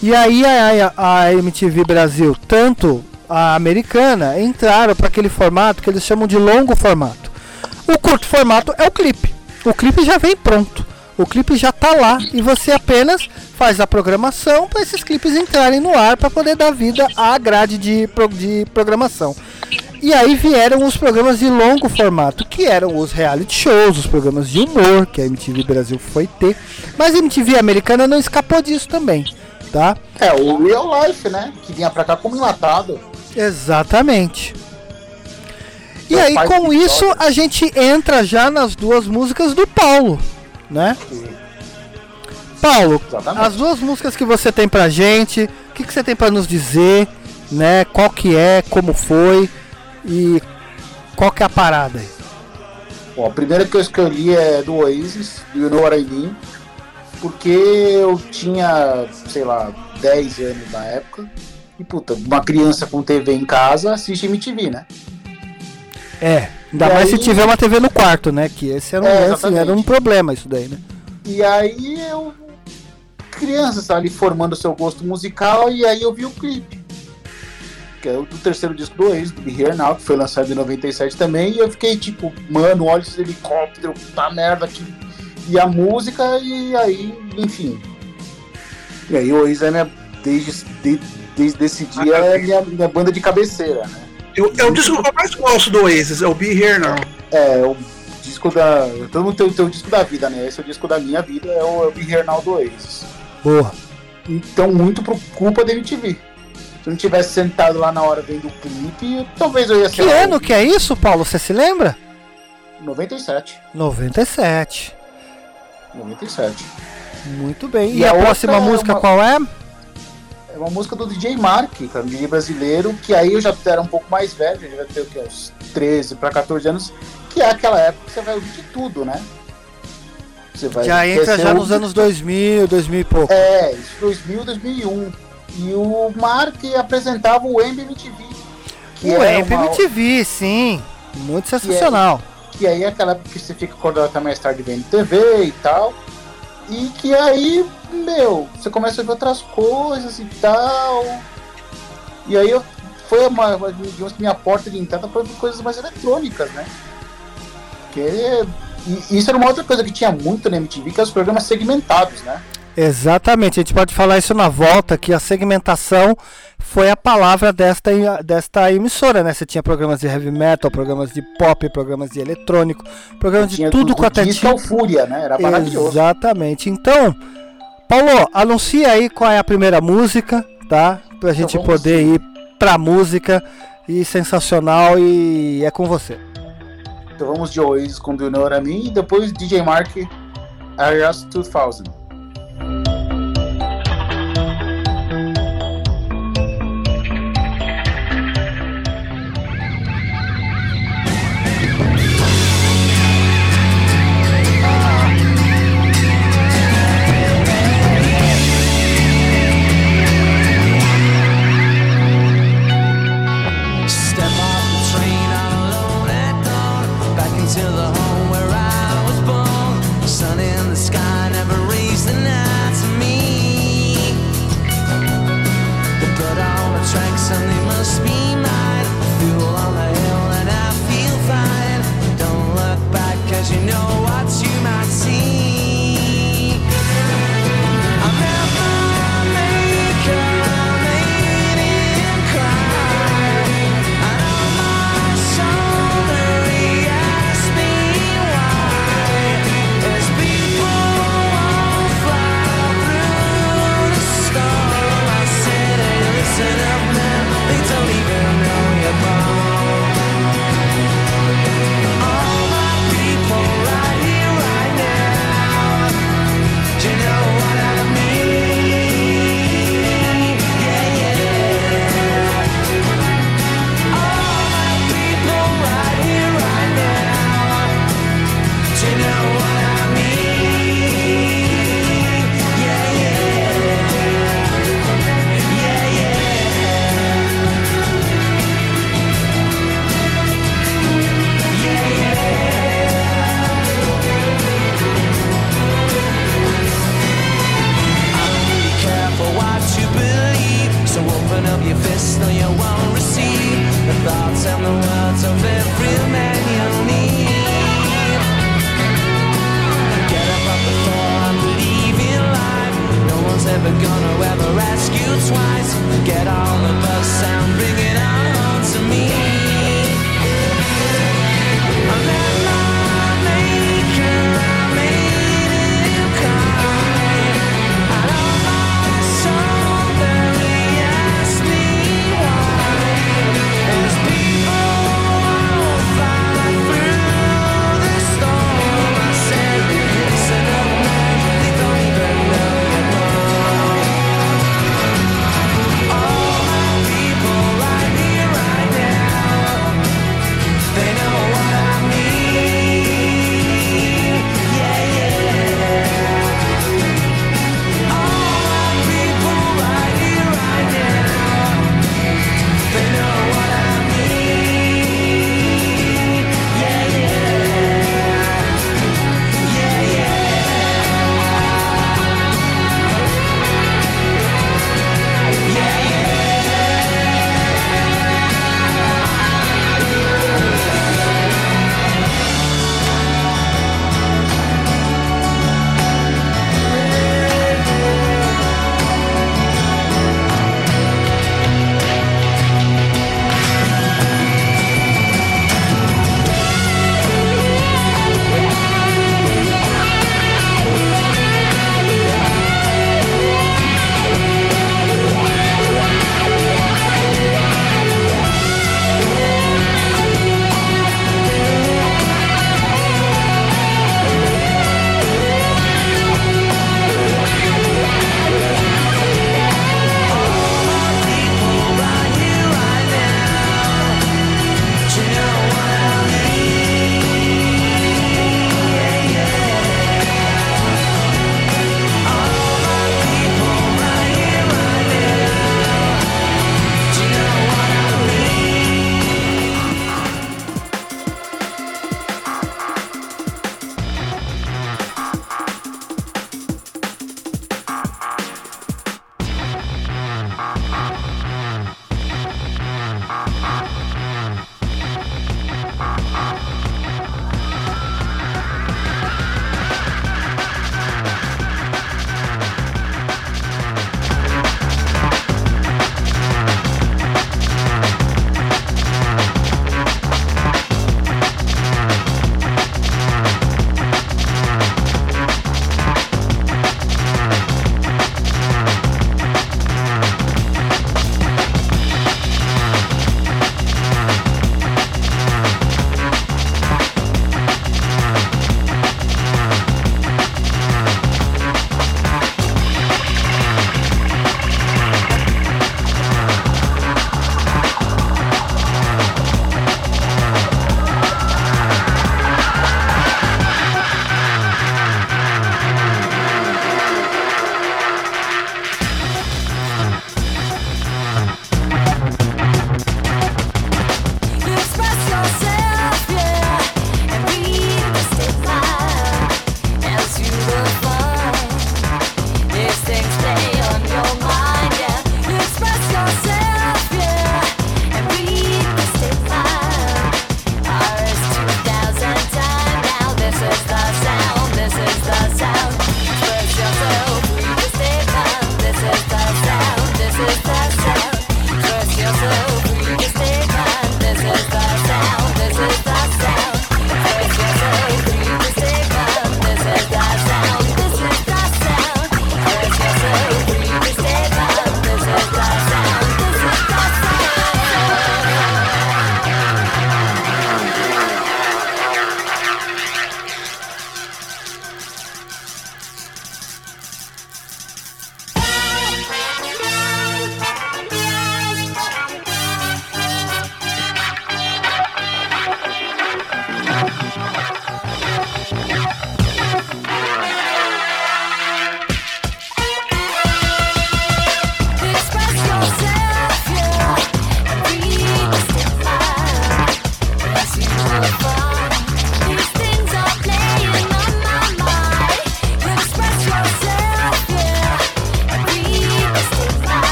E aí a, a- a MTV Brasil, tanto a americana, entraram para aquele formato que eles chamam de longo formato. O curto formato é o clipe. O clipe já vem pronto. O clipe já tá lá e você apenas faz a programação para esses clipes entrarem no ar para poder dar vida à grade de, de programação. E aí vieram os programas de longo formato, que eram os reality shows, os programas de humor, que a MTV Brasil foi ter. Mas a MTV americana não escapou disso também, tá? É, o Real Life, né? Que vinha pra cá como enlatado. Exatamente. E Meu aí com isso a gente entra já nas duas músicas do Paulo, né? Paulo, Exatamente. as duas músicas que você tem pra gente, o que, que você tem pra nos dizer, né? Qual que é, como foi e qual que é a parada aí? Bom, a primeira que eu escolhi é do Oasis, do You Know What I Mean, porque eu tinha, sei lá, 10 anos na época. E puta, uma criança com TV em casa assiste MTV, né? É, Ainda E mais se aí- tiver uma TV no quarto, né? Que esse era um, É, lance, era um problema isso daí, né? E aí eu. Crianças ali formando seu gosto musical, e aí eu vi o clipe. Que é o do terceiro disco do Oasis, do Be Here Now, que foi lançado em 97 também, e eu fiquei tipo, mano, olha esse helicóptero, puta merda aqui. E a música, e aí, enfim. E aí o Oasis é minha. Desde, de- desde esse dia é minha, minha banda de cabeceira, né? Eu, é o disco que eu mais gosto do Oasis, é o Be Here Now. É, o disco da. Todo mundo tem, o- tem o disco da vida, né? Esse é o disco da minha vida, é o, é o Be Here Now do Oasis. Boa. Então, muito por culpa da MTV. Se eu não tivesse sentado lá na hora vendo o clipe, talvez eu ia ser. Que ano que é isso, Paulo? Você se lembra? 97. 97. 97. Muito bem. E, E a, a próxima é música uma- qual é? É uma música do DJ Mark, cara, um DJ brasileiro, que aí eu já era um pouco mais velho, já devia ter o quê? Uns 13 para 14 anos, que é aquela época que você vai ouvir de tudo, né? Você vai Já entra já nos anos 2000, 2000 e pouco. É, isso 2000, 2001. E o Mark apresentava o MTV. Que o é Amp uma- sim. Muito sensacional. Que aí é aquela época que você fica acordado até mais tarde vendo TV e tal. E que aí, meu, você começa a ver outras coisas e tal. E aí eu, foi uma, digamos minha porta de entrada foi por coisas mais eletrônicas, né? Que, e isso era uma outra coisa que tinha muito na MTV, que é os programas segmentados, né? Exatamente, a gente pode falar isso na volta, que a segmentação foi a palavra desta, desta emissora, né? Você tinha programas de heavy metal, programas de pop, programas de eletrônico, programas de tudo do, quanto é tipo. Fúria, né? Era maravilhoso. Exatamente. Então, Paulo, anuncia aí qual é a primeira música, tá? Pra gente vamos poder ir pra música. E sensacional, e é com você. Então vamos de Oasis com Do You Know What I Mean e depois DJ Mark Arias 2000. Dawn. The home where I was born. Sun in the sky never raised the night to me. The blood on the tracks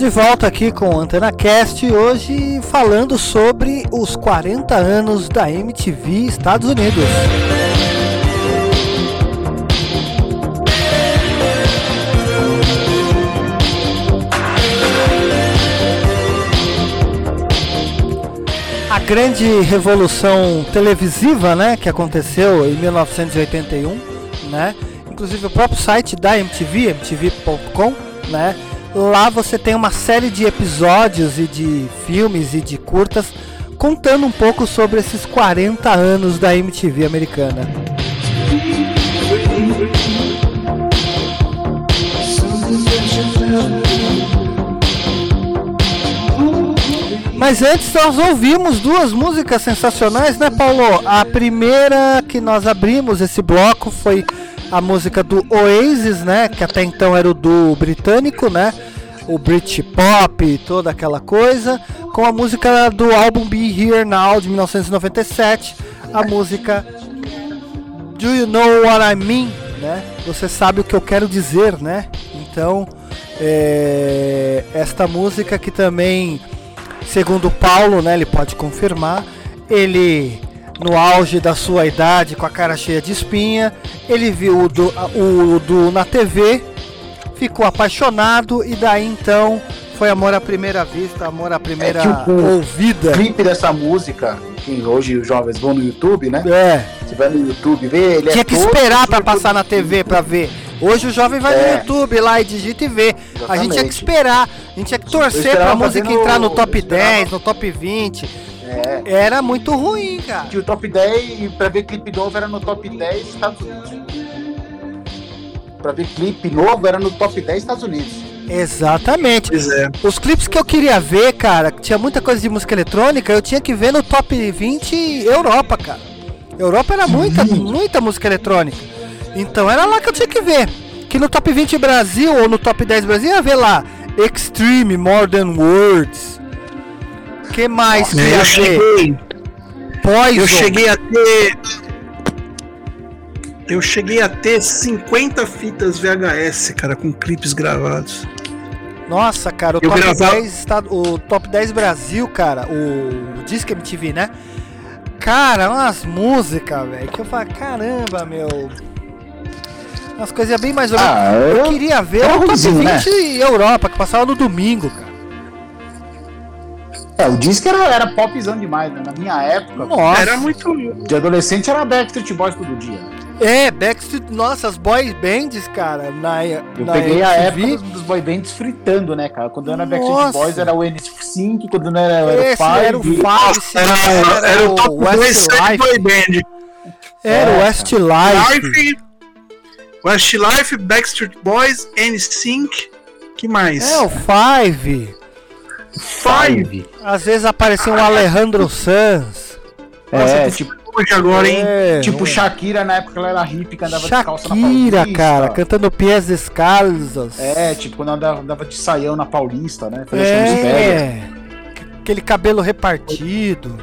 De volta aqui com o Antena Cast, hoje falando sobre os 40 anos da MTV Estados Unidos. A grande revolução televisiva, né, que aconteceu em 1981, né? Inclusive o próprio site da MTV, mtv.com, né? Lá você tem uma série de episódios e de filmes e de curtas contando um pouco sobre esses 40 anos da MTV americana. Mas antes nós ouvimos duas músicas sensacionais, né, Paulo? A primeira que nós abrimos esse bloco foi a música do Oasis, né? Que até então era o do britânico, né? O Britpop e toda aquela coisa. Com a música do álbum Be Here Now de 1997. A música Do You Know What I Mean? Né? Você sabe o que eu quero dizer, né? Então, é, esta música que também, segundo Paulo, né? Ele pode confirmar. Ele no auge da sua idade, com a cara cheia de espinha. Ele viu o do, o do na TV, ficou apaixonado e daí então foi amor à primeira vista, amor à primeira É que o- ouvida. O clipe dessa música, que hoje os jovens vão no YouTube, né? É. Você vai no YouTube ver, ele Tinha é que esperar pra super passar na TV pra ver. Hoje o jovem vai no É. YouTube lá e digita e vê. A gente tinha que Exatamente. esperar, a gente tinha que torcer pra esperava música no- entrar no top eu esperava- 10, no top 20. É. Era muito ruim, cara. Que o top 10, e pra ver clipe novo era no top 10 Estados Unidos. Pra ver clipe novo era no top 10 Estados Unidos. Exatamente. Pois é. Os clipes que eu queria ver, cara, que tinha muita coisa de música eletrônica, eu tinha que ver no top 20 Europa, cara. Europa era muita, muita música eletrônica. Então era lá que eu tinha que ver. Que no top 20 Brasil ou no top 10 Brasil ia ver lá Extreme, More Than Words. Que mais que É, eu cheguei, Poison. eu cheguei a ter. Eu cheguei a ter 50 fitas VHS, cara, com clipes gravados. Nossa, cara, o Eu top, gravava- 10 está, o top 10 Brasil, cara, o Disque MTV, né? Cara, umas músicas, velho, que eu falo, caramba, meu. Umas coisas bem mais ou menos. Ah, eu eu- queria ver o top 20 ruimzinho, né? Europa, que passava no domingo, cara. É, o disco era, era popzão demais, né? Na minha época, Nossa. Era muito. de adolescente era Backstreet Boys todo dia. É, Backstreet, nossa, as boy bands, cara, na, Eu na peguei a época dos, dos boy bands fritando, né, cara? Quando era Nossa. Backstreet Boys era o N5, quando não era, era Esse o Five. era o Five, não Era, era o top 2 Westlife. boy band. Era o É, Westlife. Life, Westlife, Backstreet Boys, NSYNC, que mais? É, o Five. Five. Às vezes aparecia um Alejandro Sanz. Nossa, É, tipo, hoje agora, hein? É, tipo Shakira na época ela era hippie, que andava descalça na Shakira, Paulista. cara, cantando Pies Descalços. É, tipo, quando andava, andava de saião na Paulista, né? É. Aquele cabelo repartido.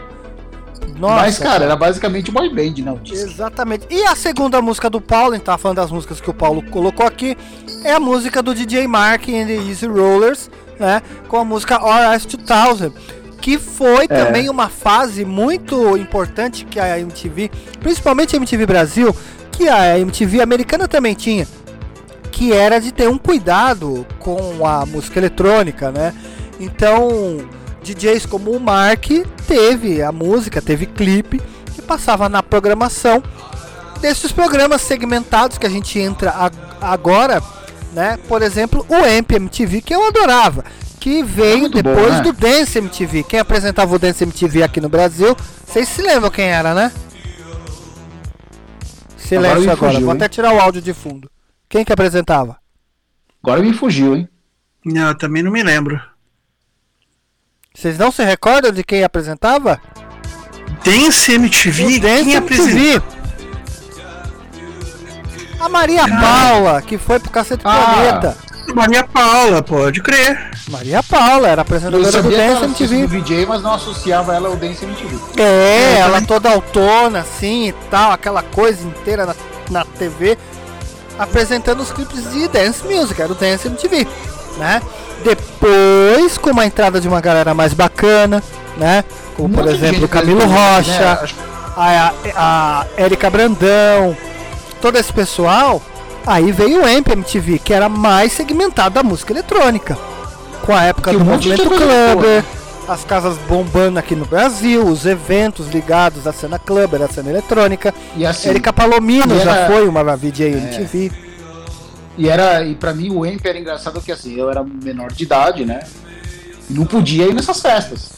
Nossa. Mas, cara, era basicamente boy band, não. disco. Exatamente. E a segunda música do Paulo, a gente tá falando das músicas que o Paulo colocou aqui, é a música do DJ Mark and the Easy Rollers, né? Com a música RS 2000, que foi É. também uma fase muito importante que a MTV, principalmente a MTV Brasil, que a MTV americana também tinha, que era de ter um cuidado com a música eletrônica, né? Então, DJs como o Mark teve a música, teve clipe que passava na programação desses programas segmentados que a gente entra agora, né? Por exemplo, o Amp MTV que eu adorava, que veio bom, depois né? do Dance MTV. Quem apresentava o Dance MTV aqui no Brasil, vocês se lembram quem era, né? Silêncio Agora agora, fugiu, vou hein? até tirar o áudio de fundo. Quem que apresentava? Agora me fugiu, hein? Não, eu também não me lembro. Vocês não se recordam de quem apresentava? Dance MTV? O Dance Quem apresenta? A Maria Paula, que foi pro Cacete Ah. Planeta. Maria Paula, pode crer. Maria Paula era apresentadora do Dance MTV. do VJ, mas não associava ela ao Dance MTV. É, Eu ela toda autona, assim e tal, aquela coisa inteira na, na TV. apresentando os clipes de dance music, era o Dance MTV, né? Depois, com uma entrada de uma galera mais bacana, né? Como por Muita exemplo Camilo né? Rocha, Acho- a, a, a Érica Brandão, todo esse pessoal, aí veio o AMP MTV, que era mais segmentado da música eletrônica. Com a época Que do um movimento clubber, as casas bombando aqui no Brasil, os eventos ligados à cena clubber, à cena eletrônica. E assim, Érica Palomino e já era- foi uma VJ MTV. E era e para mim o EMP era engraçado que assim, eu era menor de idade, né? Não podia ir nessas festas.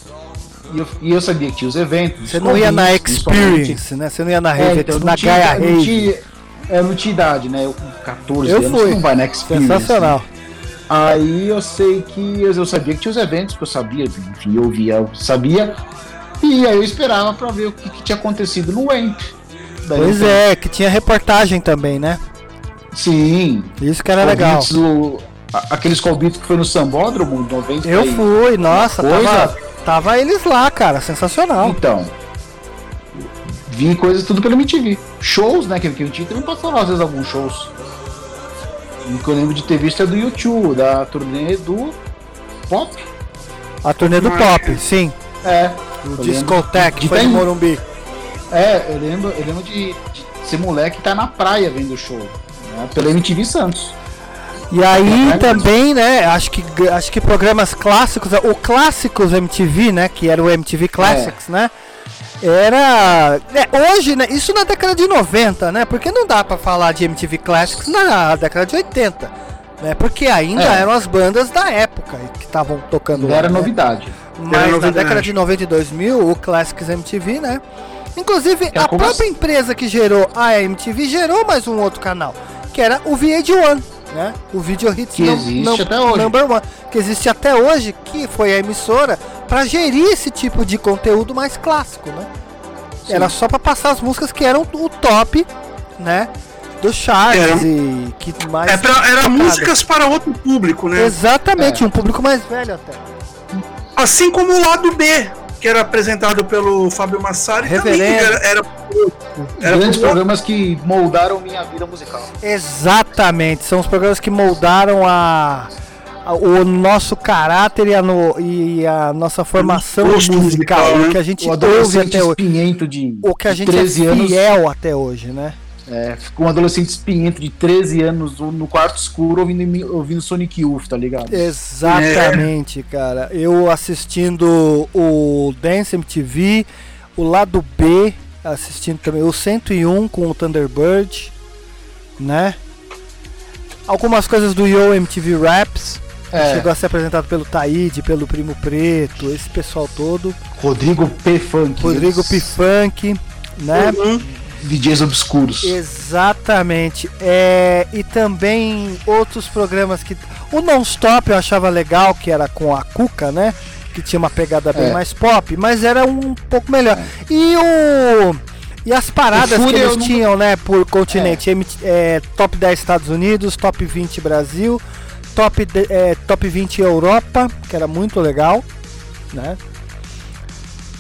E eu, e eu sabia que tinha os eventos. Você não ia na. Experience, né? Você não ia na É, Rave, então, na tinha, Gaia Rave. Tinha, eu não tinha idade, né? Eu com 14 Eu anos fui. não vai na Experience. Sensacional. né? Aí eu sei que eu, eu sabia que tinha os eventos, que eu sabia, enfim, eu via, eu sabia. E aí eu esperava pra ver o que, que tinha acontecido no EMP. Pois é, que tinha reportagem também, né? Sim. Isso que era legal. Do- aqueles convites que foi no Sambódromo, 90 Eu fui, nossa, Coisa. tava, tava eles lá, cara, sensacional. Então, vi coisas tudo pelo MTV. Shows, né? Que, que o MTV também passou às vezes alguns shows. O que eu lembro de ter visto é do YouTube, da turnê do Pop. A turnê do Pop, sim. É. O eu Discotech, lembro de foi Morumbi. É, eu lembro, eu lembro de, de ser moleque que tá na praia vendo o show. Né, pela MTV Santos. E aí É, também, né, acho que, acho que programas clássicos, o Clássicos MTV, né, que era o MTV Classics, né, era... é, hoje, né, isso na década de 90, né, porque não dá pra falar de MTV Classics na década de 80, né, porque ainda É. eram as bandas da época que estavam tocando Não lá, era né. novidade. Mas Era na novidade. década de 90 e 2000, o Classics MTV, né? Inclusive, É, a própria empresa que gerou a MTV gerou mais um outro canal, que era o VH1, né? O Video Hits Que existe até hoje. Number One, que existe até hoje, que foi a emissora para gerir esse tipo de conteúdo mais clássico, né? Sim. Era só para passar as músicas que eram o top, né? Dos charts Era- e que mais É pra- era músicas para outro público, né? Exatamente, É. um público mais velho até. Assim como o lado B, que era apresentado pelo Fábio Massari, também Reverendo. era, era, era Grandes pro- programas que moldaram minha vida musical. Exatamente, são os programas que moldaram a, a- o nosso caráter e a, no- e a nossa formação musical, musical, o né? que a gente O ouve até hoje, de, o que a gente 13 é anos. fiel até hoje, né? É, ficou um adolescente espinhento de 13 anos no quarto escuro ouvindo, ouvindo Sonic Youth, tá ligado? Exatamente, cara. Eu assistindo o Dance MTV, o lado B, assistindo também o 101 com o Thunderbird, né? Algumas coisas do Yo MTV Raps. É. Chegou a ser apresentado pelo Taíde, pelo Primo Preto, esse pessoal todo. Rodrigo P. Funk. Rodrigo eles- P-Funk, né? DJs obscuros. Exatamente. É, e também outros programas que. O Non-Stop eu achava legal, que era com a Cuca, né? Que tinha uma pegada bem É. mais pop, mas era um pouco melhor. E o. E as paradas que eles não- tinham, né, por continente, MT é, top 10 Estados Unidos, top 20 Brasil, top, de- é, top 20 Europa, que era muito legal, né?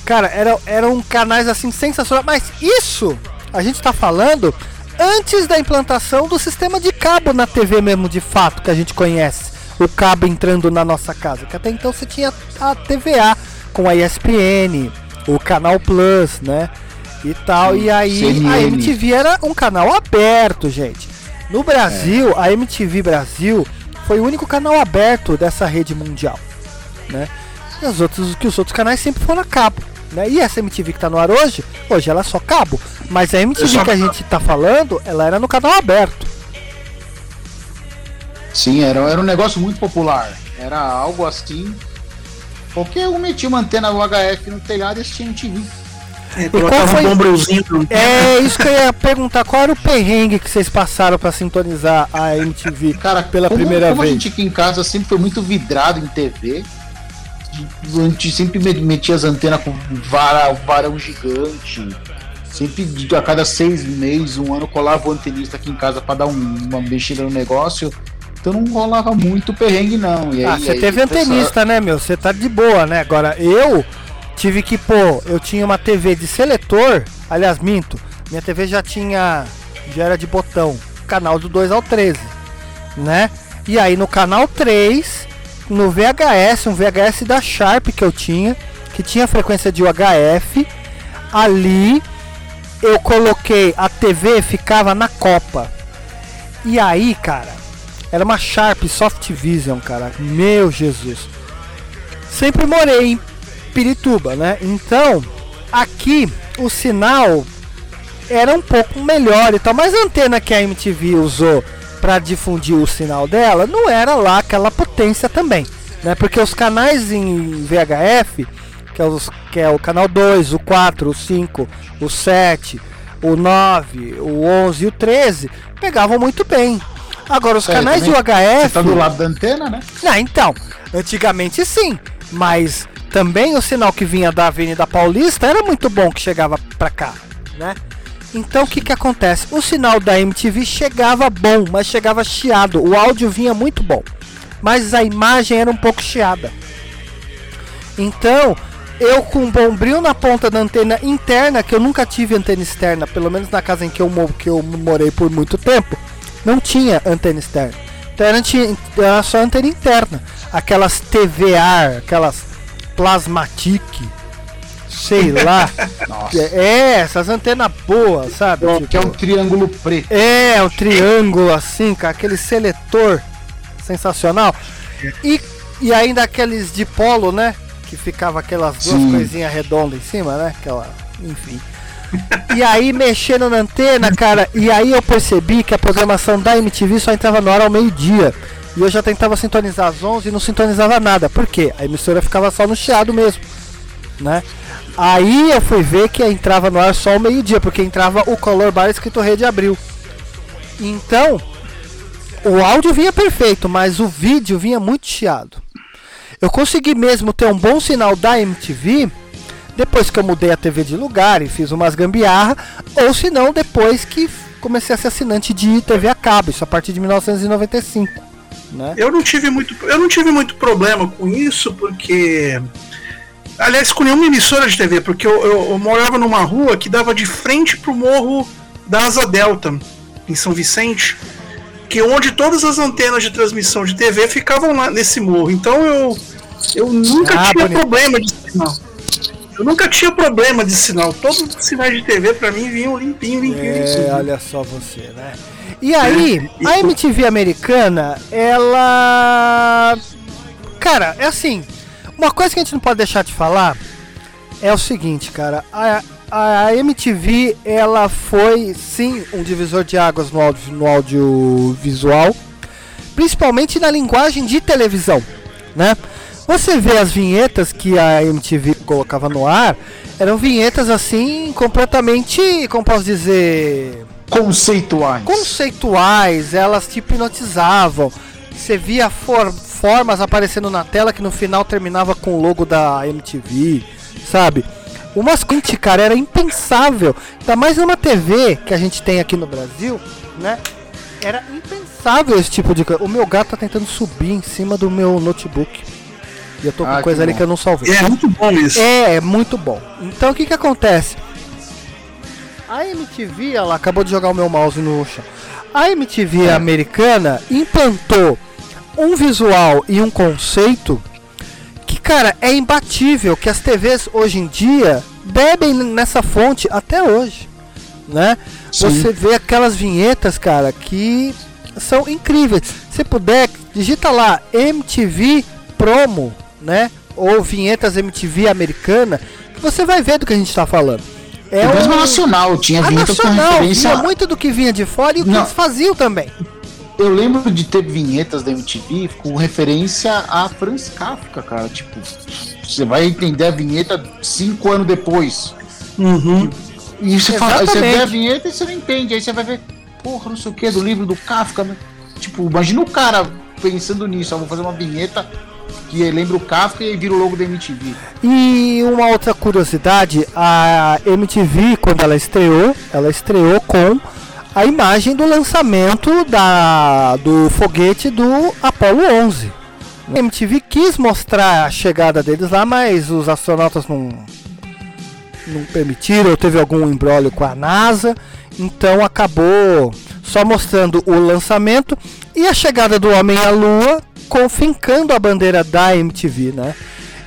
Cara, era, eram canais assim sensacionais, mas isso a gente tá falando antes da implantação do sistema de cabo na TV mesmo, de fato, que a gente conhece. O cabo entrando na nossa casa. Que até então você tinha a TVA com a ESPN, o Canal Plus, né? E tal. E aí a CNN. MTV era um canal aberto, gente. No Brasil, a MTV Brasil foi o único canal aberto dessa rede mundial, né? E os outros, que os outros canais sempre foram a cabo. Né? E essa MTV que tá no ar hoje, hoje ela é só cabo. Mas a MTV só- que a gente tá falando, ela era no canal aberto. Sim, era, era um negócio muito popular. Era algo assim. Qualquer um metia uma antena UHF no telhado e assistia MTV. É, qual foi- um É isso que eu ia perguntar. Qual era o perrengue que vocês passaram pra sintonizar a MTV Cara, pela como, primeira como vez? a gente aqui em casa sempre foi muito vidrado em TV, a gente sempre me- metia as antenas com vara, varão gigante. Sempre a cada seis meses, um ano, colava o antenista aqui em casa pra dar um- uma mexida no negócio. Então não rolava muito perrengue, não. Ah, aí- você aí teve antenista, né, meu? Você tá de boa, né? Agora, eu tive que pôr. Eu tinha uma TV de seletor. Aliás, minto. Minha TV já tinha. Já era de botão. canal do 2 ao 13, né? E aí no canal 3, no VHS, um VHS da Sharp que eu tinha, que tinha frequência de UHF, ali eu coloquei a TV ficava na Copa. E aí, cara, era uma Sharp Soft Vision, cara. Meu Jesus. Sempre morei em Pirituba, né? Então, aqui o sinal era um pouco melhor e tal, mas a antena que a MTV usou para difundir o sinal dela não era lá aquela potência também, né? Porque os canais em VHF, que é, os, que é o canal 2, o 4, o 5, o 7, o 9, o 11 e o 13, pegavam muito bem. Agora, os É, canais de também UHF. Você tá do lado da antena, né? Ah, então, antigamente sim, mas também o sinal que vinha da Avenida Paulista era muito bom que chegava pra cá, né? Então o que que acontece? O sinal da MTV chegava bom, mas chegava chiado. O áudio vinha muito bom, mas a imagem era um pouco chiada. Então, eu com um bombril na ponta da antena interna, que eu nunca tive antena externa, pelo menos na casa em que eu, que eu morei por muito tempo, não tinha antena externa. Então era, era só antena interna. Aquelas TVAR, aquelas Plasmatic, sei lá. É, essas antenas boas, sabe? Que é Tipo, um triângulo preto. é, o triângulo assim, com aquele seletor sensacional. E, e ainda aqueles de polo, né? Que ficava aquelas duas Sim. coisinhas redondas em cima, né? Aquela. Enfim. E aí mexendo na antena, cara, e aí eu percebi que a programação da MTV só entrava no ar ao meio-dia. E eu já tentava sintonizar às 11 e não sintonizava nada. Por quê? A emissora ficava só no chiado mesmo, né? Aí eu fui ver que entrava no ar só ao meio-dia, porque entrava o Color Bar escrito Rede Abril. Então, o áudio vinha perfeito, mas o vídeo vinha muito chiado. Eu consegui mesmo ter um bom sinal da MTV depois que eu mudei a TV de lugar e fiz umas gambiarra, ou se não, depois que comecei a ser assinante de TV a cabo, isso a partir de 1995. Né? Eu não tive muito, eu não tive muito problema com isso, porque. Aliás, com nenhuma emissora de TV, porque eu, eu- eu morava numa rua que dava de frente pro morro da Asa Delta, em São Vicente, que é onde todas as antenas de transmissão de TV ficavam lá nesse morro. Então eu, eu nunca Ah, tinha bonito. problema de sinal. Eu nunca tinha problema de sinal. Todos os sinais de TV pra mim vinham limpinho, limpinho, É, limpinho. olha só você, né? E aí, a MTV americana, ela. Cara, é assim. Uma coisa que a gente não pode deixar de falar é o seguinte, cara. A, a MTV, ela foi sim um divisor de águas no, áudio, no audiovisual, principalmente na linguagem de televisão, né? Você vê as vinhetas que a MTV colocava no ar, eram vinhetas assim completamente, como posso dizer, Conceituais. conceituais, elas te hipnotizavam. Você via for- formas aparecendo na tela que no final terminava com o logo da MTV, sabe? Umas coisas, cara, era impensável. Ainda mais numa TV que a gente tem aqui no Brasil, né? Era impensável esse tipo de coisa. O meu gato tá tentando subir em cima do meu notebook. E eu tô com Ah, que coisa ali bom. que eu não salvei. É muito bom isso. É, é muito bom. Então o que que acontece? A MTV, ela acabou de jogar o meu mouse no chão. A MTV americana implantou um visual e um conceito que, cara, é imbatível, que as TVs hoje em dia bebem nessa fonte até hoje, né? Você vê aquelas vinhetas, cara, que são incríveis. Se puder, digita lá MTV promo, né? Ou vinhetas MTV americana, que você vai ver do que a gente tá falando. É E mesmo a nacional, tinha a vinhetas com nacional referência. vinha muito do que vinha de fora e o que Não. eles faziam também. Eu lembro de ter vinhetas da MTV com referência a Franz Kafka, cara. Tipo, você vai entender a vinheta cinco anos depois. Uhum. E você, fala, você vê a vinheta e você não entende. Aí você vai ver, porra, não sei o que, do livro do Kafka. né? Tipo, imagina o cara pensando nisso, ó, vou fazer uma vinheta que lembra o Kafka e vira o logo da MTV. E uma outra curiosidade, a MTV quando ela estreou, ela estreou com a imagem do lançamento da do foguete do Apollo 11. A MTV quis mostrar a chegada deles lá, mas os astronautas não não permitiram, teve algum embrólio com a NASA, então acabou só mostrando o lançamento e a chegada do Homem à Lua, confincando a bandeira da MTV, né?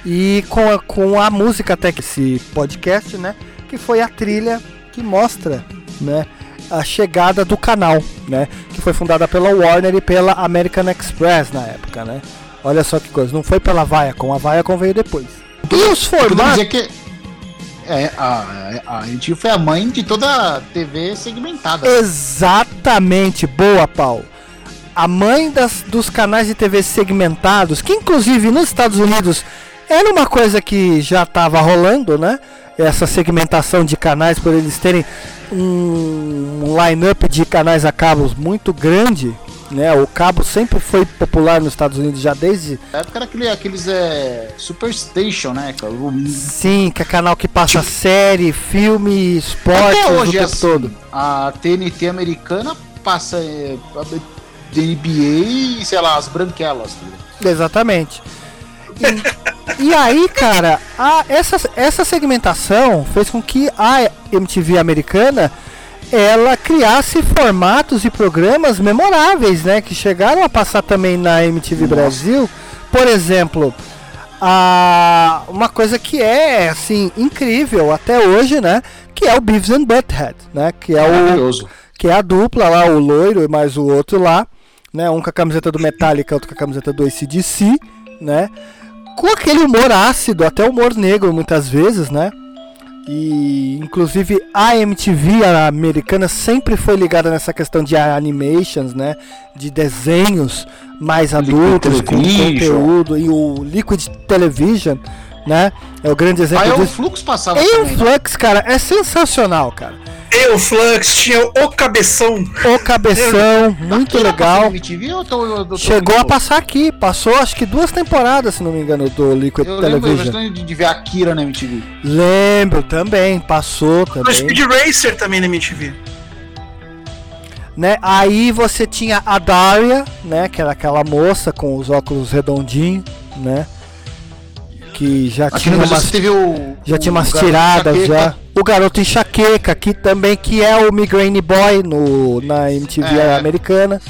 E com a, com a música até que esse podcast, né? Que foi a trilha que mostra, né? A chegada do canal, né? Que foi fundada pela Warner e pela American Express na época, né? Olha só que coisa, não foi pela Viacom, a Viacom veio depois. E os formatos... dizer que é, a, a MTV foi a mãe de toda a TV segmentada. Exatamente, boa, Paulo. A mãe das, dos canais de TV segmentados, que inclusive nos Estados Unidos era uma coisa que já estava rolando, né? Essa segmentação de canais, por eles terem um, line-up de canais a cabos muito grande, né? O cabo sempre foi popular nos Estados Unidos já desde. Na época era aquele, aqueles é, Superstation, né? cara? O- Sim, que é canal que passa série, filme, esporte Até o hoje é tempo assim, todo. A TNT americana passa é, a NBA e, sei lá, as branquelas. tá? Exatamente. E, e aí, cara, a- essa, essa segmentação fez com que a MTV americana ela criasse formatos e programas memoráveis, né? Que chegaram a passar também na MTV Brasil. Por exemplo, a, uma coisa que é assim incrível até hoje, né? Que é o Beavis and Butthead, né? Que é o que é a dupla lá, o loiro e mais o outro lá, né? Um com a camiseta do Metallica, outro com a camiseta do ACDC, né? Com aquele humor ácido, até humor negro muitas vezes, né? E inclusive a MTV a americana sempre foi ligada nessa questão de animations, né? De desenhos mais adultos, com conteúdo e o Liquid Television, né? É o grande exemplo Aí o disso. Flux passava E o né? Flux, cara, é sensacional, cara. Eu, Flux, tinha o cabeção. O cabeção, muito já passou legal. MTV eu tô- eu tô- Chegou eu a passar aqui, passou acho que duas temporadas, se não me engano, do Liquid Eu lembro eu Television. lembro de, de ver a Kira na MTV. Lembro também, passou O também. Speed Racer também na MTV. Né? Aí você tinha a Daria, né? Que era aquela moça com os óculos redondinhos, né? Que já Aqui tinha umas, teve o. já o tinha umas tiradas já. O garoto enxaqueca, que também que é o Migraine Boy no, na MTV É. americana,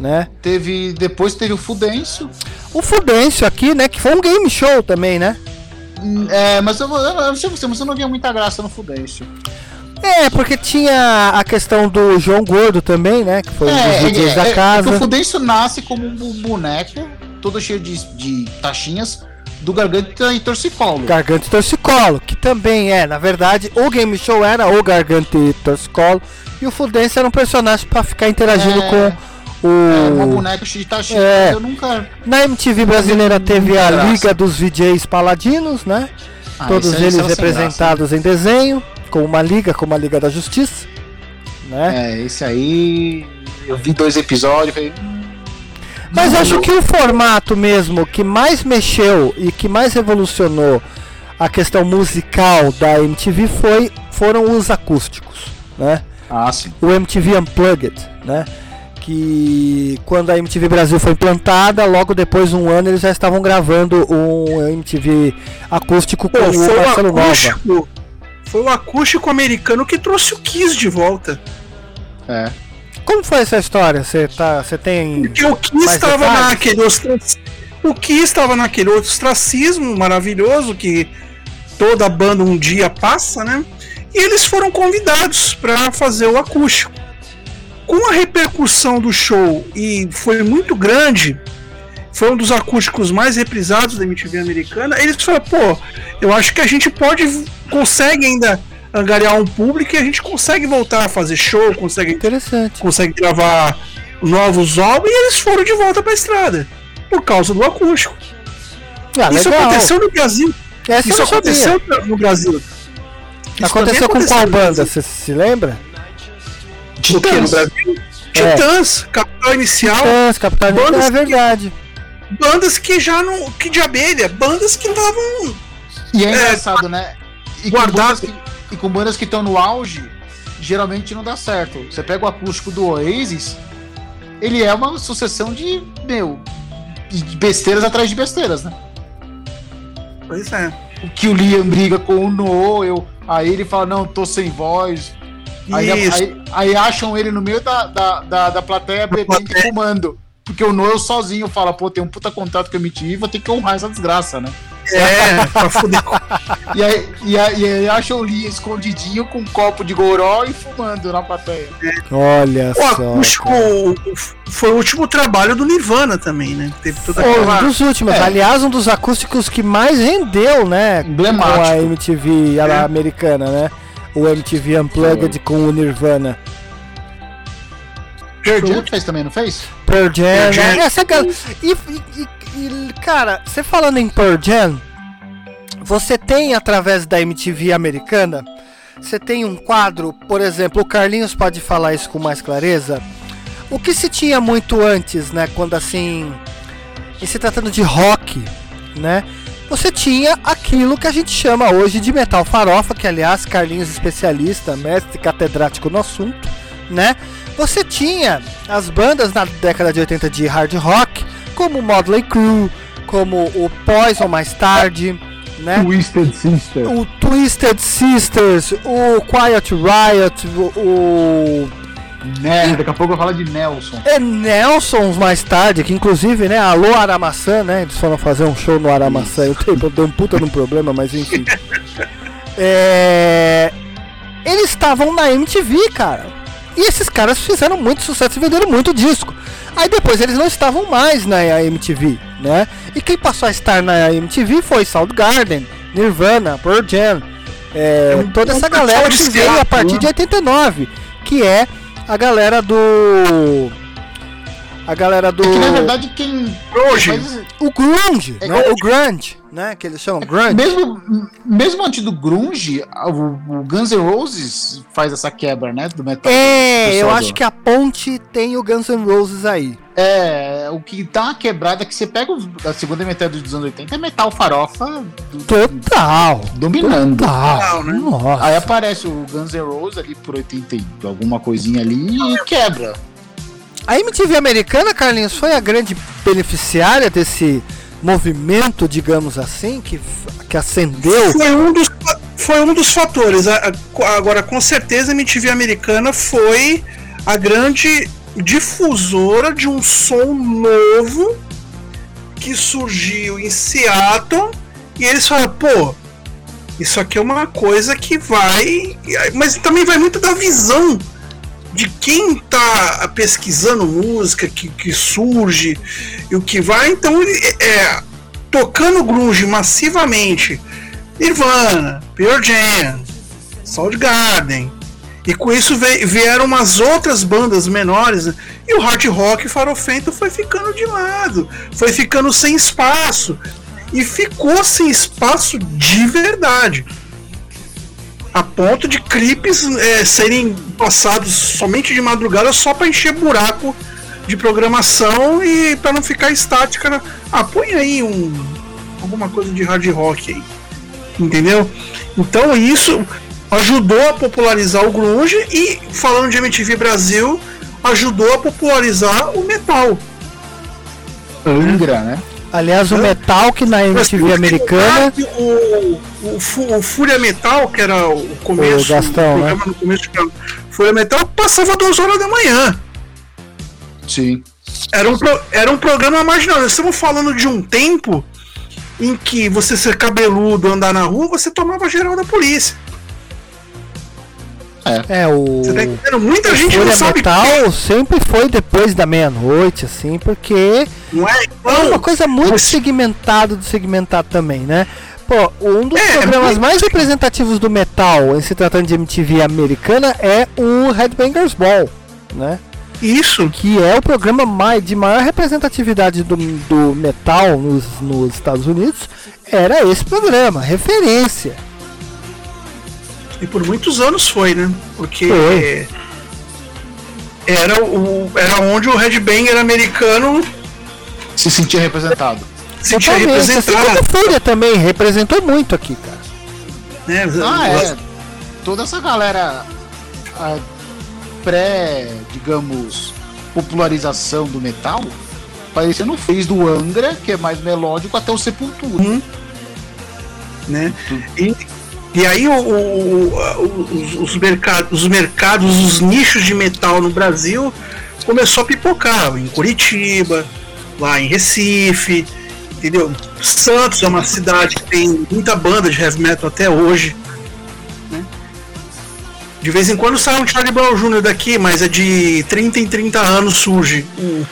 né? Teve. Depois teve o Fudêncio. O Fudêncio aqui, né? Que foi um game show também, né? Hum, É, mas eu, vou- eu não sei você, mas eu não via muita graça no Fudêncio. É, porque tinha a questão do João Gordo também, né? Que foi um dos É, DJs é, da é, é casa. o Fudêncio nasce como um boneco, todo cheio de, de taxinhas, do Garganta e Torcicolo. Garganta e Torcicolo, que também é, na verdade, o game show era o Garganta e Torcicolo, e o Fudêncio era um personagem pra ficar interagindo É. com É, uma o. boneca de taxinhas, É. eu nunca. Na MTV brasileira teve a graça. Liga dos VJs Paladinos, né? Ah, Todos eles representados em desenho, com uma liga, como a Liga da Justiça, né? É, esse aí. Eu vi dois episódios e falei. Mas acho que o formato mesmo que mais mexeu e que mais revolucionou a questão musical da MTV foi, foram os acústicos, né? Ah, sim. O MTV Unplugged, né? Que quando a MTV Brasil foi implantada, logo depois um ano eles já estavam gravando um MTV acústico com Pô, o foi o Marcelo Nova. acústico. Foi o acústico americano que trouxe o Kiss de volta. É. Como foi essa história? Você tá, você tem Porque o mais estava detalhes? naquele O Kiss estava naquele ostracismo maravilhoso que toda banda um dia passa, né? E eles foram convidados para fazer o acústico. Com a repercussão do show e foi muito grande, foi um dos acústicos mais reprisados da MTV americana. Eles falaram, pô, eu acho que a gente pode, consegue ainda angariar um público e a gente consegue voltar a fazer show, consegue interessante. consegue gravar novos álbuns e eles foram de volta pra estrada. Por causa do acústico. Ah, Isso legal. aconteceu no Brasil. Essa Isso sabia. aconteceu no Brasil. Isso Aconteceu com qual aconteceu no banda? Você se lembra? O quê? No Brasil? É. Titãs, Capital Inicial. Titãs, Capital bandas É que- verdade. Bandas que já não. que de abelha. Bandas que estavam. E é engraçado, né? E bandas que, e com bandas que estão no auge, geralmente não dá certo. Você pega o acústico do Oasis, ele é uma sucessão de, meu, de besteiras atrás de besteiras, né? Pois é. O que o Liam briga com o Noel, aí ele fala, não, tô sem voz. Aí, aí, aí acham ele no meio da, da, da, da plateia bebendo e fumando. Porque o Noel sozinho fala, pô, tem um puta contato com a MTV, vou ter que honrar essa desgraça, né? É, pra fuder E aí, e aí, e aí acham o Lee escondidinho com um copo de goró e fumando na plateia. Olha o só. acústico foi o último trabalho do Nirvana também, né? Teve toda Foi aquela. um dos últimos. É. Aliás, um dos acústicos que mais rendeu, né? Emblemático. Com a MTV a- É. americana, né? O MTV Unplugged com o Nirvana. Pearl Jam fez também, não fez? Pearl Jam. Pearl Jam. né? Essa e, e- e- cara, você falando em Pearl Jam, você tem através da MTV americana, você tem um quadro, por exemplo, o Carlinhos pode falar isso com mais clareza. O que se tinha muito antes, né? Quando assim. E se tratando de rock, né? Você tinha aquilo que a gente chama hoje de metal farofa, que aliás, Carlinhos especialista, mestre catedrático no assunto, né? Você tinha as bandas na década de 80 de hard rock, como o Motley Crue, como o Poison mais tarde, né? Twisted Sister. O Twisted Sisters, o Quiet Riot, o, Né, daqui a pouco eu falo de Nelson. é Nelsons mais tarde, que inclusive, né, alô Aramaçã, né, eles foram fazer um show no Aramaçã, eu tenho, deu um puta num problema, mas enfim. É, Eles estavam na MTV, cara, e esses caras fizeram muito sucesso e venderam muito disco. Aí depois eles não estavam mais na MTV, né, e quem passou a estar na MTV foi Soundgarden, Nirvana, Pearl Jam, é, um toda essa galera de que veio a partir de 89, que é a galera do. A galera do. É que na verdade quem. Hoje. faz- O grunge, É né? que- O grunge, né? Que eles chamam grunge. mesmo, mesmo antes do Grunge, o, o Guns N' Roses faz essa quebra, né? Do metal. É, eu acho do- que a ponte tem o Guns N' Roses aí. É, o que dá uma quebrada é que você pega a segunda metade dos anos 80 é metal farofa do- Total. dominando. Total. né? Nossa. Aí aparece o Guns N' Roses ali por 80 e alguma coisinha ali e quebra. A MTV americana, Carlinhos, foi a grande beneficiária desse movimento, digamos assim, que, que acendeu. Foi um dos, foi um dos fatores. Agora, com certeza, a MTV americana foi a grande difusora de um som novo que surgiu em Seattle e eles falaram, pô, isso aqui é uma coisa que vai. Mas também vai muito da visão de quem tá pesquisando música, que, que surge e o que vai. Então, ele- é, tocando grunge massivamente, Nirvana, Pearl Jam, Soundgarden, e com isso vieram umas outras bandas menores, né? e o hard rock farofento foi ficando de lado, foi ficando sem espaço, e ficou sem espaço de verdade. A ponto de clipes é, serem passados somente de madrugada só para encher buraco de programação e para não ficar estática. né? Ah, põe aí um alguma coisa de hard rock aí. Entendeu? Então isso ajudou a popularizar o grunge e falando de MTV Brasil, ajudou a popularizar o metal. Angra, né? Aliás, o metal que na MTV americana. O, o, o Fúria Metal, que era o começo, O Gastão, né? programa no começo do Fúria Metal, passava duas horas da manhã. Sim. Era um, pro- era um programa marginal. Nós estamos falando de um tempo em que você ser cabeludo, andar na rua, você tomava geral da polícia. É, o. Você tá entendendo? Muita o gente não sabe Metal sempre foi depois da meia-noite, assim, porque Não é? é uma coisa muito mas- segmentada do segmentado também, né? Pô, um dos É, programas muito- mais representativos do metal, em se tratando de MTV americana, é o Headbangers Ball, né? Isso. Que é o programa mais, de maior representatividade do, do metal nos, nos Estados Unidos. Era esse programa, referência. E por muitos anos foi, né? Porque Foi. era, o, era onde o headbanger americano Se sentia representado. se sentia Totalmente, representado. o Fúria também representou muito aqui, cara. Né? Ah, é. Toda essa galera pré, digamos, popularização do metal, parecendo fez do Angra, que é mais melódico, até o Sepultura. Hum. né? E, E aí o, o- o- os, os mercados, os mercados, os nichos de metal no Brasil começou a pipocar em Curitiba, lá em Recife, entendeu? Santos é uma cidade que tem muita banda de heavy metal até hoje. né? De vez em quando sai um Charlie Brown Jr. daqui, mas é de 30 em 30 anos surge. um.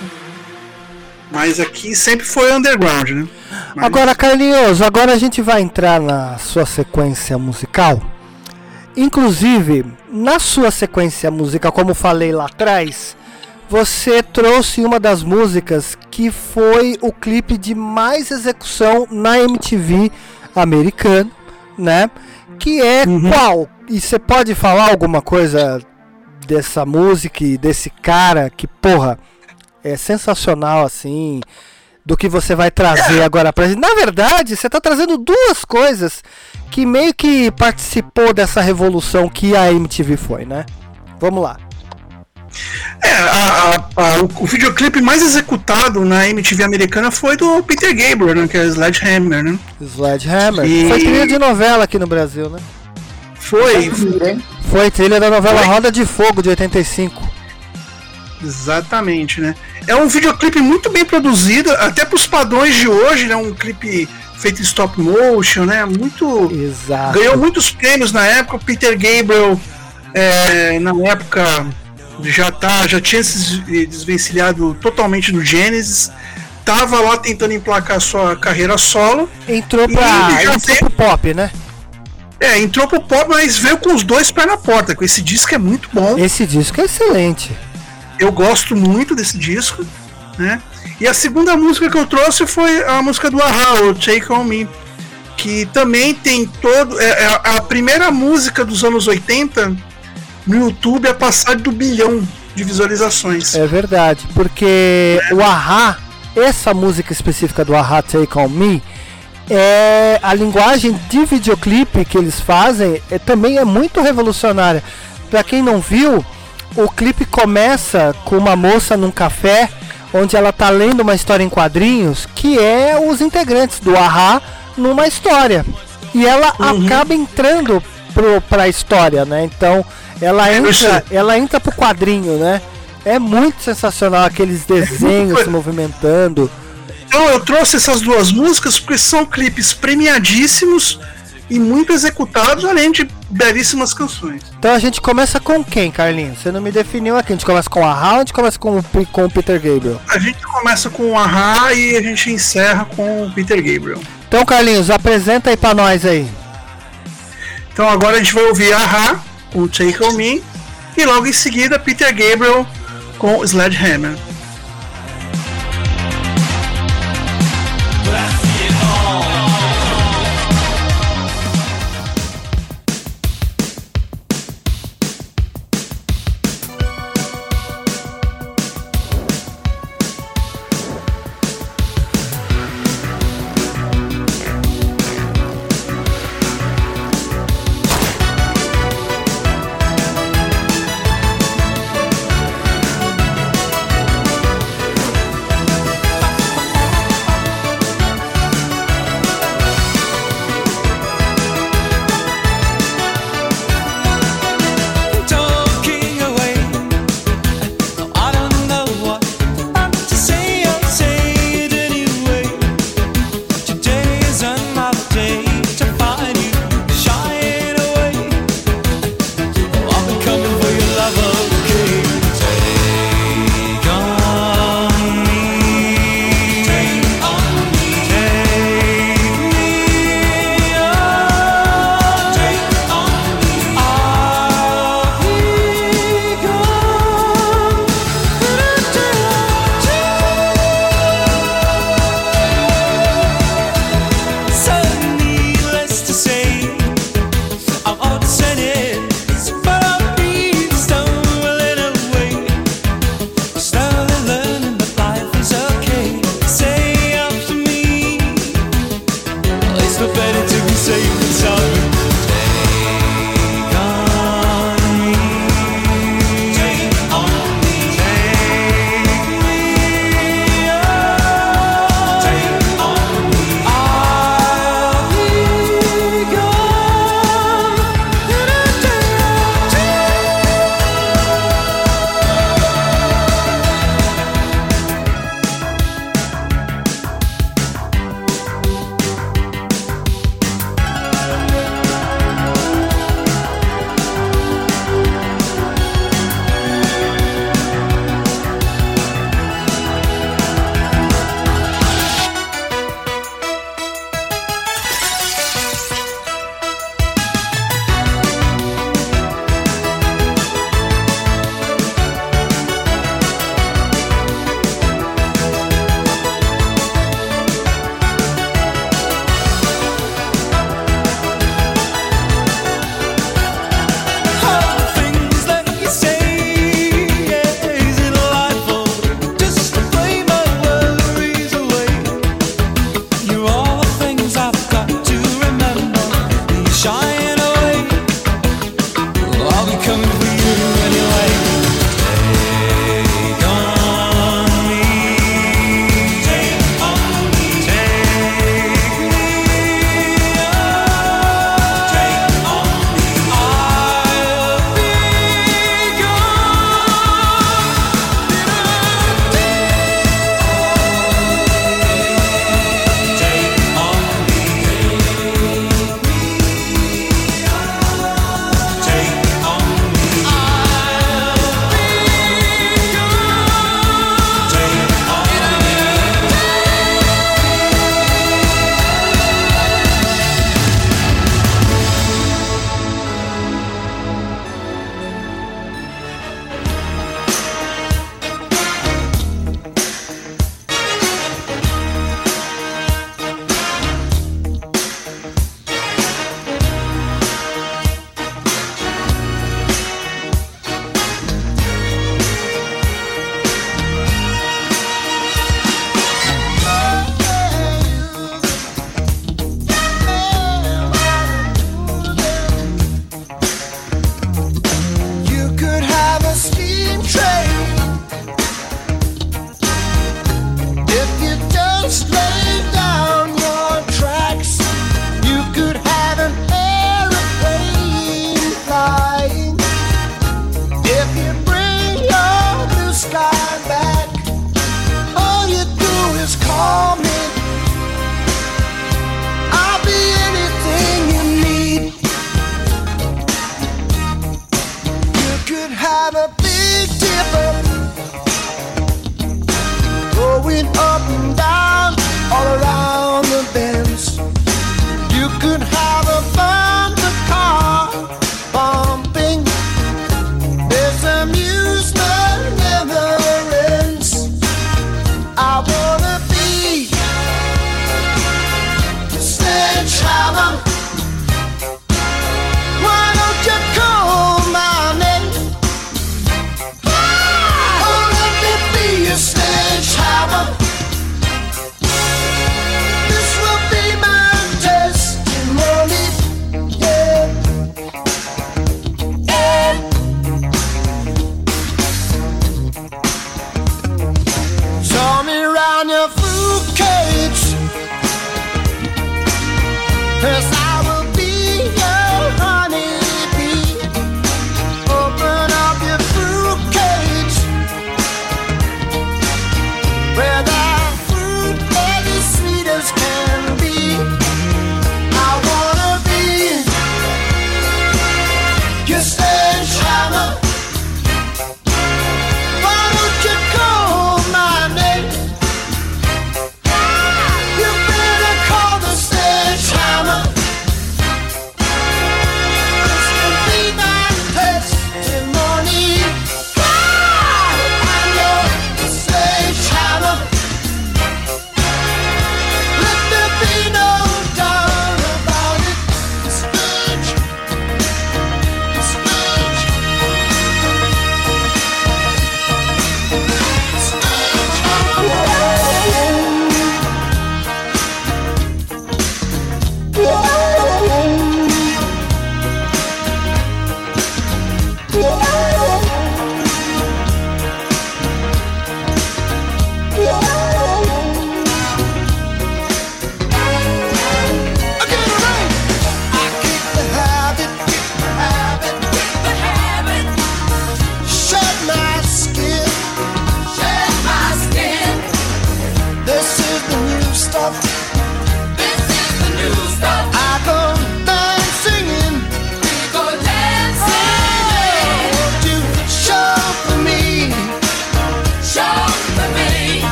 Mas aqui sempre foi underground, né? Mas- Agora, Carlinhos, agora a gente vai entrar na sua sequência musical. Inclusive, na sua sequência musical, como falei lá atrás, você trouxe uma das músicas que foi o clipe de mais execução na MTV americana, né? Que é qual? E você pode falar alguma coisa dessa música e desse cara que, porra, é sensacional assim, do que você vai trazer agora pra gente. Na verdade, você tá trazendo duas coisas que meio que participou dessa revolução que a MTV foi, né? Vamos lá. É, a- a- a- o, o videoclipe mais executado na MTV americana foi do Peter Gabriel, né? Que é Sledgehammer, né? Sledgehammer. E- Foi trilha de novela aqui no Brasil, né? Foi, Foi trilha da novela Foi. Roda de Fogo de 85. exatamente, né? É um videoclipe muito bem produzido, até pros padrões de hoje, né? Um clipe feito em stop motion, né? Muito. Exato. Ganhou muitos prêmios na época. O Peter Gabriel, é, na época, já, tá, já tinha se des- desvencilhado totalmente do Genesis. Tava lá tentando emplacar sua carreira solo. Entrou já Entrou pro pop, né? É, entrou pro pop, mas veio com os dois pés na porta. Esse disco é muito bom. Esse disco é excelente. Eu gosto muito desse disco, né? E a segunda música que eu trouxe foi a música do Ahá, o Take On Me, que também tem todo. É, é a primeira música dos anos 80 no YouTube a passar do bilhão de visualizações. É verdade, porque o Ahá, essa música específica do Ahá Take On Me, é a linguagem de videoclipe que eles fazem é, também é muito revolucionária. Pra quem não viu, o clipe começa com uma moça num café onde ela tá lendo uma história em quadrinhos que é os integrantes do Ahá numa história. E ela acaba entrando pro, pra história, né? Então ela entra, ela entra pro quadrinho, né? É muito sensacional aqueles desenhos se movimentando. Então eu trouxe essas duas músicas porque são clipes premiadíssimos e muito executados, além de belíssimas canções. Então a gente começa com quem, Carlinhos? Você não me definiu aqui. A gente começa com a Ahá ou a gente começa com o, com o Peter Gabriel? A gente começa com o Ahá e a gente encerra com o Peter Gabriel. Então, Carlinhos, apresenta aí pra nós aí. Então agora a gente vai ouvir Ahá com Take On Me e logo em seguida Peter Gabriel com Sledgehammer.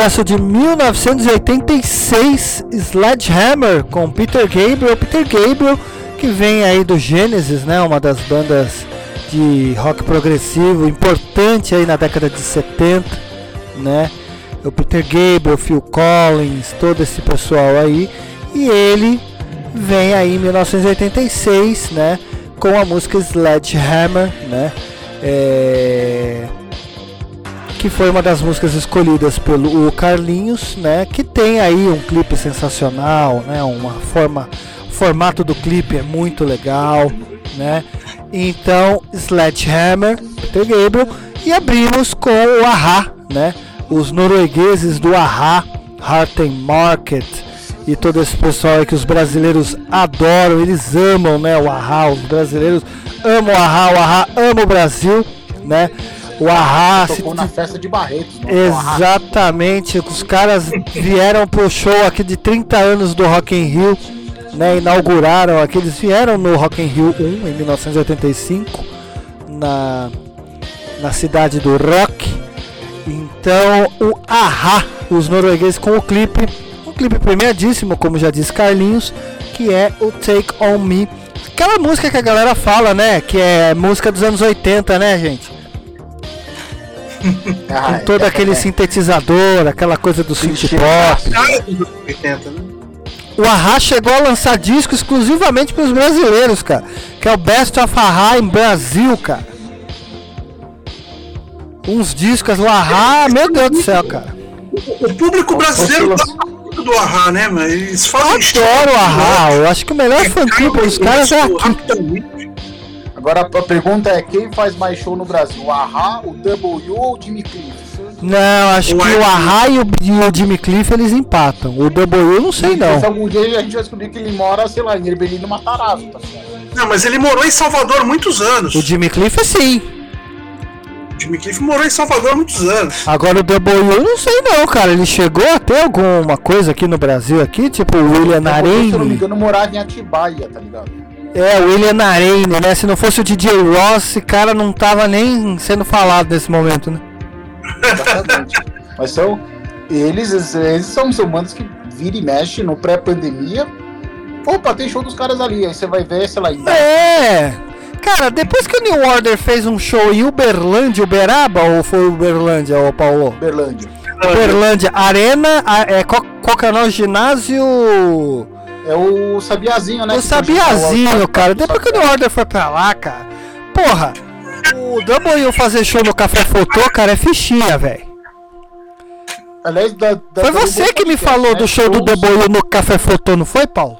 Sucesso de 1986, Sledgehammer com Peter Gabriel. Peter Gabriel que vem aí do Genesis, né? Uma das bandas de rock progressivo importante aí na década de 70, né? O Peter Gabriel, Phil Collins, todo esse pessoal aí. E ele vem aí em 1986, né? Com a música Sledgehammer, né? É que foi uma das músicas escolhidas pelo Carlinhos, né? Que tem aí um clipe sensacional, né? Uma forma, o formato do clipe é muito legal, né? Então, Sledgehammer, Peter Gabriel, e abrimos com o Aha, né? Os noruegueses do Aha, Heart and Market e todo esse pessoal aí que os brasileiros adoram, eles amam, né? O Aha, os brasileiros amam o Aha, o Aha ama o Brasil, né? O se Tocou na festa de Barretos. Exatamente, os caras vieram pro show aqui de 30 anos do Rock in Rio, né? Inauguraram aqui, eles vieram no Rock in Rio 1 em 1985 na na cidade do Rock. Então, o Ahá, os noruegueses com o clipe, um clipe premiadíssimo, como já disse Carlinhos, que é o Take On Me. Aquela música que a galera fala, né? Que é música dos anos 80, né, gente? Ah, com todo é, aquele é. sintetizador, aquela coisa do synth pop. Cara dos anos 80, né? O Ahá chegou a lançar disco exclusivamente para os brasileiros, cara. Que é o Best of Ahá em Brasil, cara. Uns discos do Ahá, meu Deus do céu, cara. O público brasileiro do Ahá, né? Mas eles fazem Adoro o Ahá. Eu acho que o melhor fã clube dos caras é aqui. Agora a pergunta é: quem faz mais show no Brasil? O Ahá, o W ou o Jimmy Cliff? Não, acho que o Ahá e o, e o Jimmy Cliff eles empatam. O W eu não sei Então, se não. algum dia a gente vai descobrir que ele mora, sei lá, em Herbelino Matarazzo, tá certo? Não, mas ele morou em Salvador muitos anos. O Jimmy Cliff sim. Jimmy Cliff morou em Salvador há muitos anos. Agora o Double U, eu não sei não, cara. Ele chegou a ter alguma coisa aqui no Brasil, aqui, tipo o William Se eu não me engano, morava em Atibaia, tá ligado? É, o William Arene, né? Se não fosse o DJ Ross, esse cara não tava nem sendo falado nesse momento, né? Exatamente. Mas são. Eles, eles são, são bandas que vira e mexe no pré-pandemia. Opa, tem show dos caras ali. Aí você vai ver, sei lá, É. Cara, depois que o New Order fez um show em Uberlândia, Uberaba, ou foi Uberlândia, ô Paulo? Uberlândia. Uberlândia, Arena, é, qual, qual que é o? Ginásio... É o Sabiazinho, né? O Sabiazinho, cara. Depois que o New Order foi pra lá, cara. Porra, o W fazer show no Café Fotô, cara, é fichinha, velho. Aliás, da, da- Foi você que me falou né? do show do W no Café Fotô, não foi, Paulo?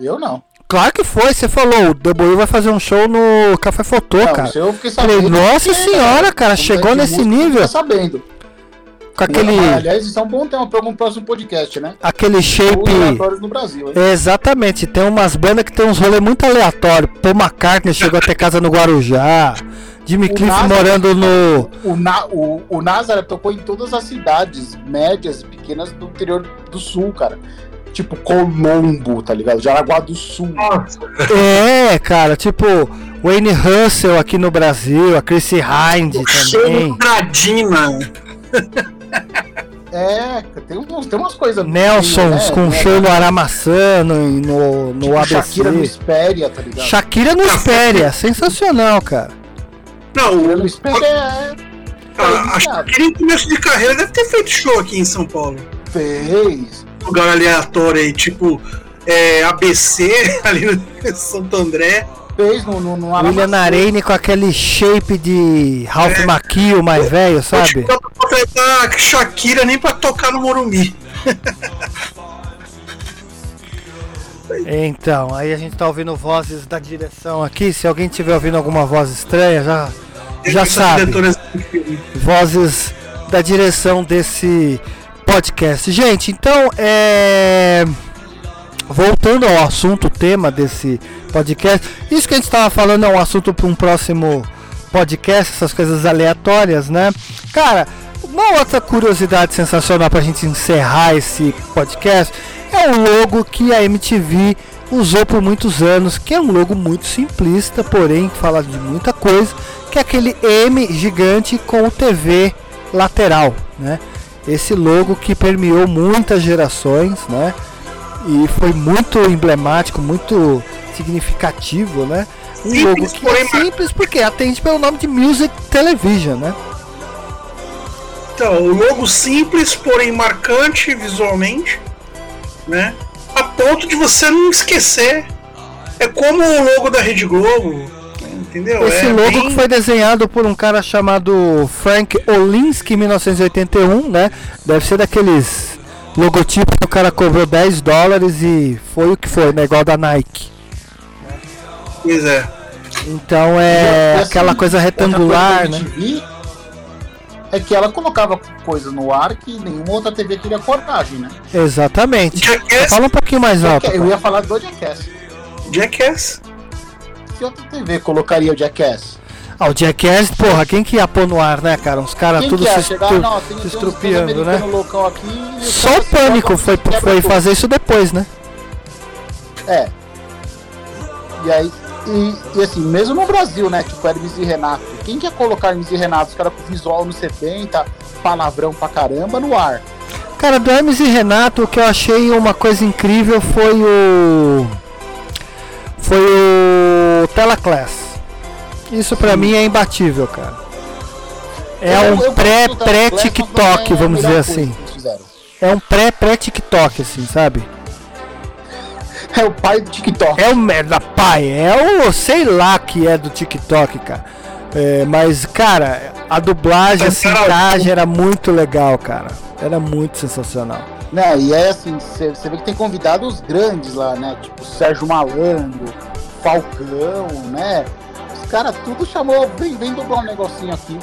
Eu não. Claro que foi, você falou, o W vai fazer um show no Café Fotô, Não, cara. eu fiquei Falei, sabendo. nossa porque, senhora, cara, chegou nesse música, nível. fica sabendo. Com aquele, aliás, isso é um bom tema para um próximo podcast, né? aquele shape... Aleatórios no Brasil, hein? Exatamente, tem umas bandas que tem uns rolês muito aleatórios. Paul McCartney chegou a ter casa no Guarujá. Jimmy O Cliff Nazareth- morando no. O, Na, o, o Nazareth tocou em todas as cidades médias e pequenas do interior do sul, cara. Tipo Colombo, tá ligado? Jaraguá do Sul. É, cara, tipo, Wayne Russell aqui no Brasil, a Chrissy Hind também. Gradina. É, tem, uns, tem umas coisas. Nelsons com né, show no Aramaçano e no, no tipo, ABC. Shakira no Espéria, tá ligado? Shakira no Espéria, sensacional, cara. Não, o, no Espéria é. a, a Shakira em começo de carreira deve ter feito show aqui em São Paulo. Fez. Lugar aleatório aí, tipo é, ABC, ali no Santo André. Fez no, no, no William. Narene com aquele shape de Ralph É. Macchio mais velho, sabe? Não contratar Shakira nem pra tocar no Morumbi. Então, aí a gente tá ouvindo vozes da direção aqui. Se alguém tiver ouvindo alguma voz estranha, já, já sabe. Vozes da direção desse podcast. Gente, então, é. Voltando ao assunto, o tema desse podcast. Isso que a gente estava falando é um assunto para um próximo podcast, essas coisas aleatórias, né? Cara, uma outra curiosidade sensacional para a gente encerrar esse podcast é o logo que a MTV usou por muitos anos, que é um logo muito simplista, porém que fala de muita coisa, que é aquele M gigante com o TV lateral, né? Esse logo que permeou muitas gerações, né? E foi muito emblemático, muito significativo, né? Um Simples, logo que é simples porque atende pelo nome de Music Television, né? Então, o logo simples, porém marcante visualmente, né? A ponto de você não esquecer. É como o logo da Rede Globo, entendeu? Esse é logo bem- que foi desenhado por um cara chamado Frank Olinsky em 1981, né? Deve ser daqueles logotipos que o cara cobrou 10 dólares e foi o que foi, né? Igual da Nike. Pois é. Então é aquela coisa retangular, coisa né? É que ela colocava coisas no ar que nenhuma outra TV teria coragem, né? Exatamente. Jackass, Fala um pouquinho mais alto. Eu ia falar do Jackass. Jackass. Que outra TV colocaria o Jackass? Ah, o Jackass, porra, quem que ia pôr no ar, né, cara? Uns caras tudo se, chegar? estru- Não, tem, se estrupiando, né? aqui, Só o Pânico foi, foi tudo. fazer isso depois, né? É. E aí, e, e assim, mesmo no Brasil, né? Tipo Hermes e Renato. Quem quer colocar Hermes e Renato, os caras com visual nos 70, palavrão pra caramba, no ar? Cara, do Hermes e Renato, o que eu achei uma coisa incrível foi o. Foi o Telaclass. Isso pra mim é imbatível, cara. É Eu- um eu gosto pré- do Telaclass, mas pré-TikTok, é a vamos dizer assim. É um pré-pré-TikTok, assim, sabe? É o pai do TikTok. É o merda pai, é o sei lá que é do TikTok, cara. É, mas, cara, a dublagem, a sintagem era muito legal, cara. Era muito sensacional. Né, e é assim, você vê que tem convidados grandes lá, né? Tipo Sérgio Malandro, Falcão, né? Os caras tudo chamou, vem, vem dublar um negocinho aqui.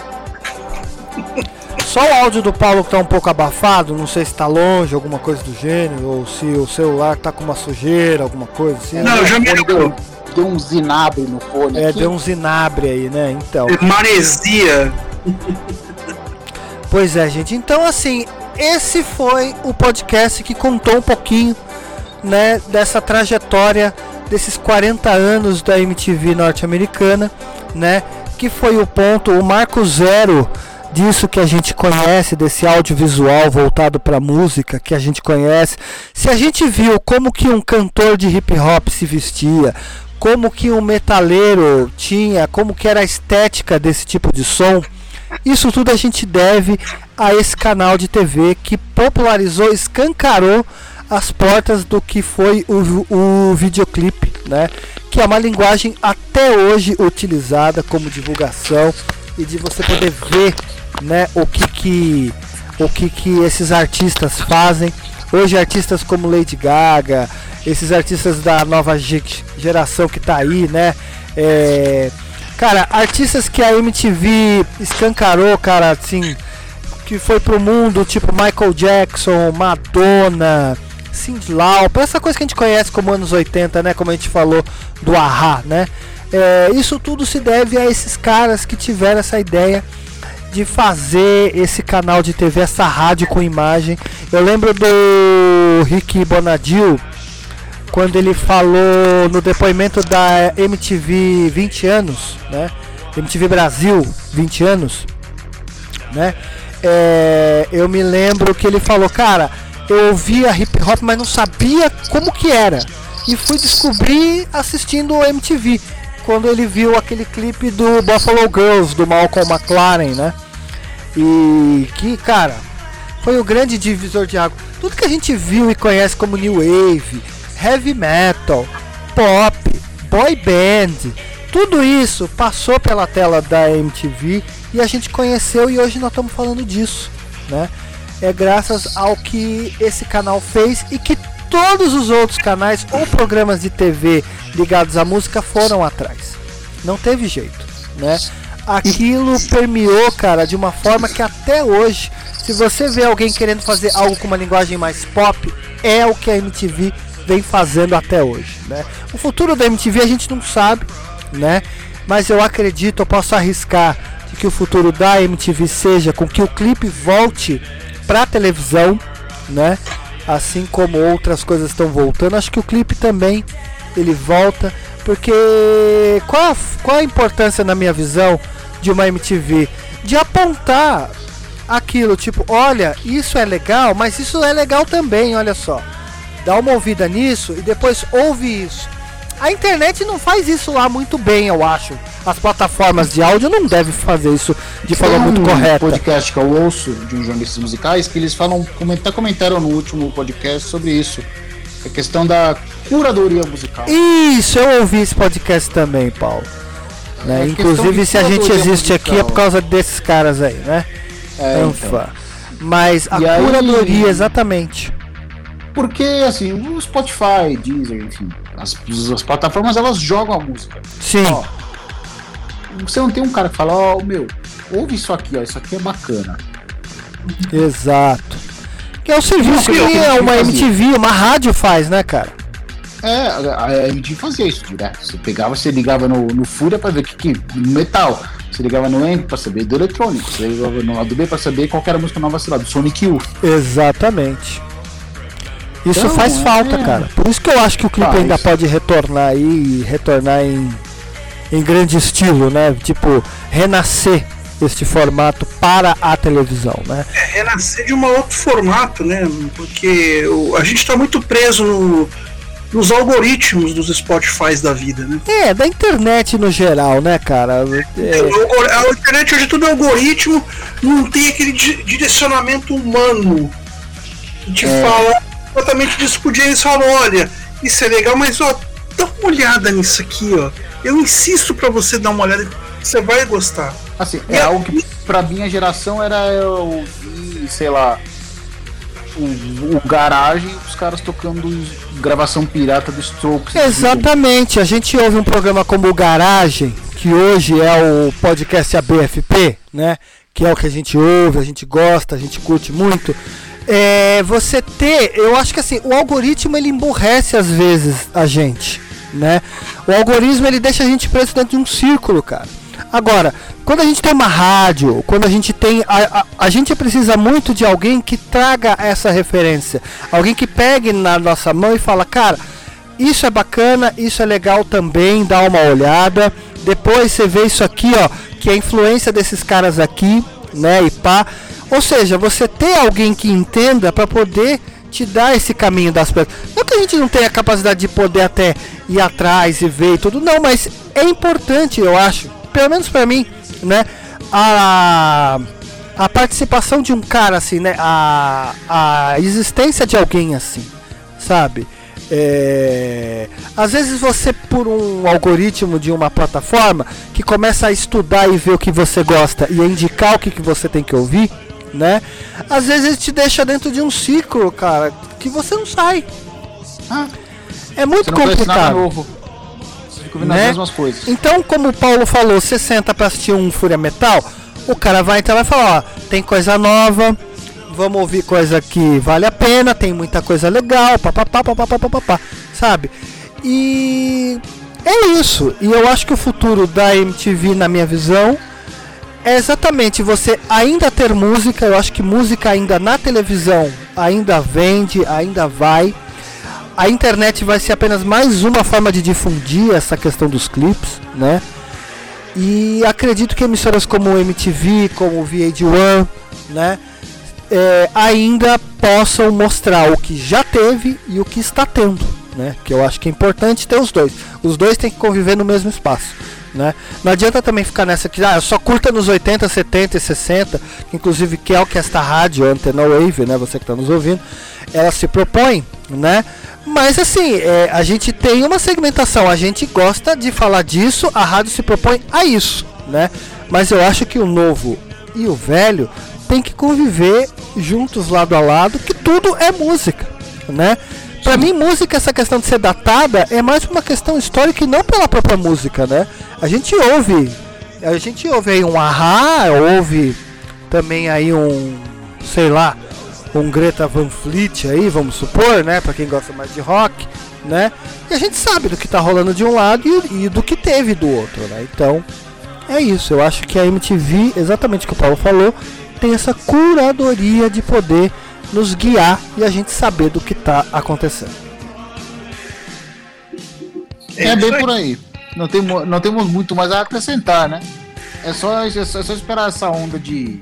Só o áudio do Paulo que tá um pouco abafado, não sei se tá longe, alguma coisa do gênero, ou se o celular tá com uma sujeira, alguma coisa assim. Não, né? já me deu, deu um zinabre no fone É, aqui. deu um zinabre aí, né? Então. Maresia. Pois é, gente. Então, assim, esse foi o podcast que contou um pouquinho, né, dessa trajetória desses 40 anos da MTV norte-americana, né, que foi o ponto, o marco zero disso que a gente conhece, desse audiovisual voltado para música que a gente conhece. Se a gente viu como que um cantor de hip hop se vestia, como que um metaleiro tinha, como que era a estética desse tipo de som, isso tudo a gente deve a esse canal de TV que popularizou, escancarou as portas do que foi o, o videoclipe, né? Que é uma linguagem até hoje utilizada como divulgação e de você poder ver, né, o que que o que que esses artistas fazem. Hoje artistas como Lady Gaga, esses artistas da nova ge- geração que tá aí, né? É, cara, artistas que a MTV escancarou, cara, assim, que foi pro mundo, tipo Michael Jackson, Madonna, Cyndi Lauper, essa coisa que a gente conhece como anos 80, né? Como a gente falou do Ahá, né? É, isso tudo se deve a esses caras que tiveram essa ideia de fazer esse canal de TV, essa rádio com imagem. Eu lembro do Rick Bonadil quando ele falou no depoimento da MTV 20 anos, né? MTV Brasil 20 anos, né? É, eu me lembro que ele falou, cara, eu ouvia hip hop, mas não sabia como que era. E fui descobrir assistindo o MTV, quando ele viu aquele clipe do Buffalo Girls, do Malcolm McLaren, né? E que, cara, foi o grande divisor de água. Tudo que a gente viu e conhece como New Wave, Heavy Metal, Pop, Boy Band, tudo isso passou pela tela da MTV e a gente conheceu e hoje nós estamos falando disso, né? É graças ao que esse canal fez e que todos os outros canais ou programas de TV ligados à música foram atrás. Não teve jeito, né? Aquilo permeou, cara, de uma forma que até hoje, se você vê alguém querendo fazer algo com uma linguagem mais pop, é o que a MTV vem fazendo até hoje, né? O futuro da MTV a gente não sabe, né? Mas eu acredito, eu posso arriscar de que o futuro da MTV seja com que o clipe volte para televisão, né? Assim como outras coisas estão voltando, acho que o clipe também ele volta, porque qual a, qual a importância na minha visão de uma MTV de apontar aquilo, tipo, olha, isso é legal, mas isso é legal também, olha só. Dá uma ouvida nisso e depois ouve isso. A internet não faz isso lá muito bem, eu acho. As plataformas de áudio não devem fazer isso de forma Tem muito um correta. podcast que eu ouço de uns jornalistas musicais que eles falam, até comentaram no último podcast sobre isso. A questão da curadoria musical. Isso, eu ouvi esse podcast também, Paulo. Né? É questão Inclusive, se a gente existe aqui é musical. por causa desses caras aí, né? É, Anfa. Mas a E aí- curadoria, exatamente. Porque, assim, o Spotify, Deezer, enfim, as, as plataformas elas jogam a música. Sim. Ó, você não tem um cara que fala, ó, meu, ouve isso aqui, ó, isso aqui é bacana. Exato. Que é o serviço que uma MTV, uma rádio faz, né, cara? É, a, MTV fazia isso direto. Você pegava, você ligava no, no Fúria pra ver o que, que. no metal. Você ligava no Amp pra saber do eletrônico. Você ligava no lado B pra saber qual que era a música nova, sei lá, do Sonic Youth. Exatamente. Isso Então, faz é- falta, cara. Por isso que eu acho que o clipe Faz. ainda pode retornar aí e retornar em, em grande estilo, né? Tipo, renascer este formato para a televisão, né? É, renascer de um outro formato, né? Porque o- a gente está muito preso no- nos algoritmos dos Spotify da vida, né? É, da internet no geral, né, cara? É, algor- A internet hoje é tudo algoritmo, não tem aquele di- direcionamento humano que te É. fala exatamente disso que o James falou, olha, isso é legal, mas ó, dá uma olhada nisso aqui, ó. Eu insisto pra você dar uma olhada, você vai gostar. Assim, é algo que pra minha geração era eu ouvir, sei lá, o, o garagem, os caras tocando gravação pirata do Strokes. Exatamente, a gente ouve um programa como o Garagem, que hoje é o podcast ABFP, né? Que é o que a gente ouve, a gente gosta, a gente curte muito. É, você ter, eu acho que assim, o algoritmo ele emburrece às vezes a gente, né? O algoritmo ele deixa a gente preso dentro de um círculo, cara. Agora, quando a gente tem uma rádio, quando a gente tem. A, a, a gente precisa muito de alguém que traga essa referência. Alguém que pegue na nossa mão e fala, cara, isso é bacana, isso é legal também, dá uma olhada. Depois você vê isso aqui, ó, que é a influência desses caras aqui, né? E pá. Ou seja, você ter alguém que entenda para poder te dar esse caminho das pedras. Não que a gente não tenha capacidade de poder até ir atrás e ver e tudo, não, mas é importante, eu acho, pelo menos para mim, né? A, a participação de um cara assim, né? A, a existência de alguém assim, sabe? É, às vezes você por um algoritmo de uma plataforma que começa a estudar e ver o que você gosta e indicar o que, que você tem que ouvir, né? Às vezes ele te deixa dentro de um ciclo, cara, que você não sai. Ah, é muito complicado. novo. Você fica ouvindo né? as mesmas coisas. Então, como o Paulo falou, você senta pra assistir um Fúria Metal, o cara vai então vai falar, ó, tem coisa nova, vamos ouvir coisa que vale a pena, tem muita coisa legal, papapá, papapá, papapá, sabe? E é isso. E eu acho que o futuro da MTV, na minha visão, é exatamente você ainda ter música. Eu acho que música ainda na televisão ainda vende, ainda vai. A internet vai ser apenas mais uma forma de difundir essa questão dos clipes, né? E acredito que emissoras como o MTV, como o VH1, né? é, ainda possam mostrar o que já teve e o que está tendo, né? Que eu acho que é importante ter os dois. Os dois têm que conviver no mesmo espaço, né? Não adianta também ficar nessa que ah, só curta nos 80, 70 e 60, que inclusive que é o que esta rádio Antena Wave, né? Você que está nos ouvindo, ela se propõe, né? Mas assim, é, a gente tem uma segmentação, a gente gosta de falar disso, a rádio se propõe a isso, né? Mas eu acho que o novo e o velho tem que conviver juntos lado a lado, que tudo é música, né? Pra mim, música, essa questão de ser datada, é mais uma questão histórica e não pela própria música, né? A gente ouve, a gente ouve aí um Ahá, ouve também aí um, sei lá, um Greta Van Fleet aí, vamos supor, né? Pra quem gosta mais de rock, né? E a gente sabe do que tá rolando de um lado e, e do que teve do outro, né? Então, é isso. Eu acho que a MTV, exatamente o que o Paulo falou, tem essa curadoria de poder nos guiar e a gente saber do que está acontecendo. É, bem por aí. Não temos, não temos muito mais a acrescentar, né? É só, é só, é só esperar essa onda de,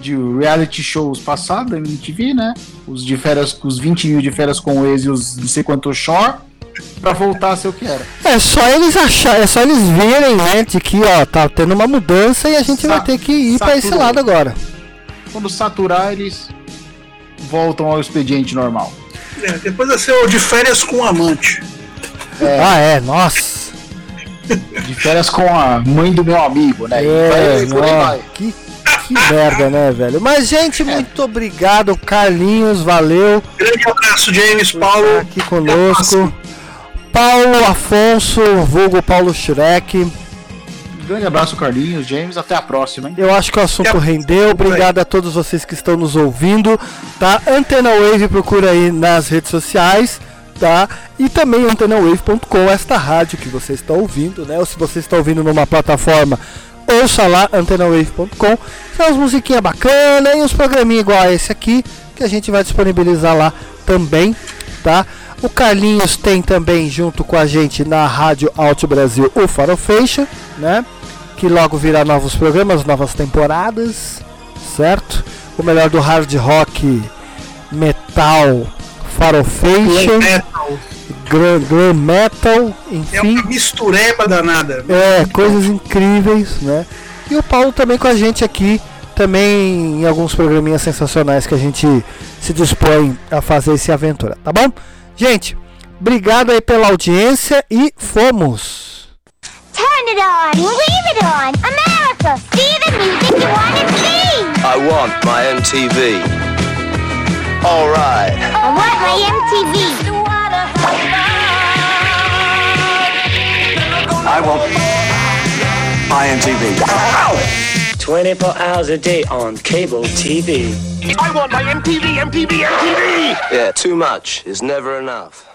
de reality shows passar da MTV, né? Os de férias, os 20 mil de férias com o ex e os não sei quanto shore, pra voltar a ser o que era. É só eles achar, é só eles verem, né, de que ó, tá tendo uma mudança e a gente vai Sa- ter que ir para esse lado agora. Quando saturar, eles voltam ao expediente normal. É, depois vai ser o de férias com o amante. Ah, é, nossa. De férias com a mãe do meu amigo, né? É, vai- por aí ó, vai. que, que merda, né, velho? Mas, gente, muito obrigado, Carlinhos, valeu. Grande abraço, James, Paulo. Aqui conosco. Paulo Afonso, vulgo Paulo Shrek. Grande abraço, Carlinhos, James. Até a próxima, hein? Eu acho que o assunto rendeu. Obrigado a todos vocês que estão nos ouvindo, tá? Antena Wave procura aí nas redes sociais, tá? E também antenawave.com, esta rádio que você está ouvindo, né? Ou se você está ouvindo numa plataforma, ouça lá antenawave.com. São as musiquinhas bacanas e uns programinhas igual a esse aqui que a gente vai disponibilizar lá também, tá? O Carlinhos tem também junto com a gente na Rádio Alto Brasil o Farofeixa, né? Que logo virá novos programas, novas temporadas, certo? O melhor do hard rock, metal, farofeixa, Metal. glam, glam metal, É enfim. uma mistureba danada. É, coisas incríveis, né? E o Paulo também com a gente aqui, também em alguns programinhas sensacionais que a gente se dispõe a fazer esse aventura, tá bom? Gente, obrigado aí pela audiência e fomos! Turn it on, leave it on. America, see the music you want to see. I want my MTV. Alright. I want my MTV. I want my MTV. 24 hours a day on cable TV. I want my MTV, MTV, MTV! Yeah, too much is never enough.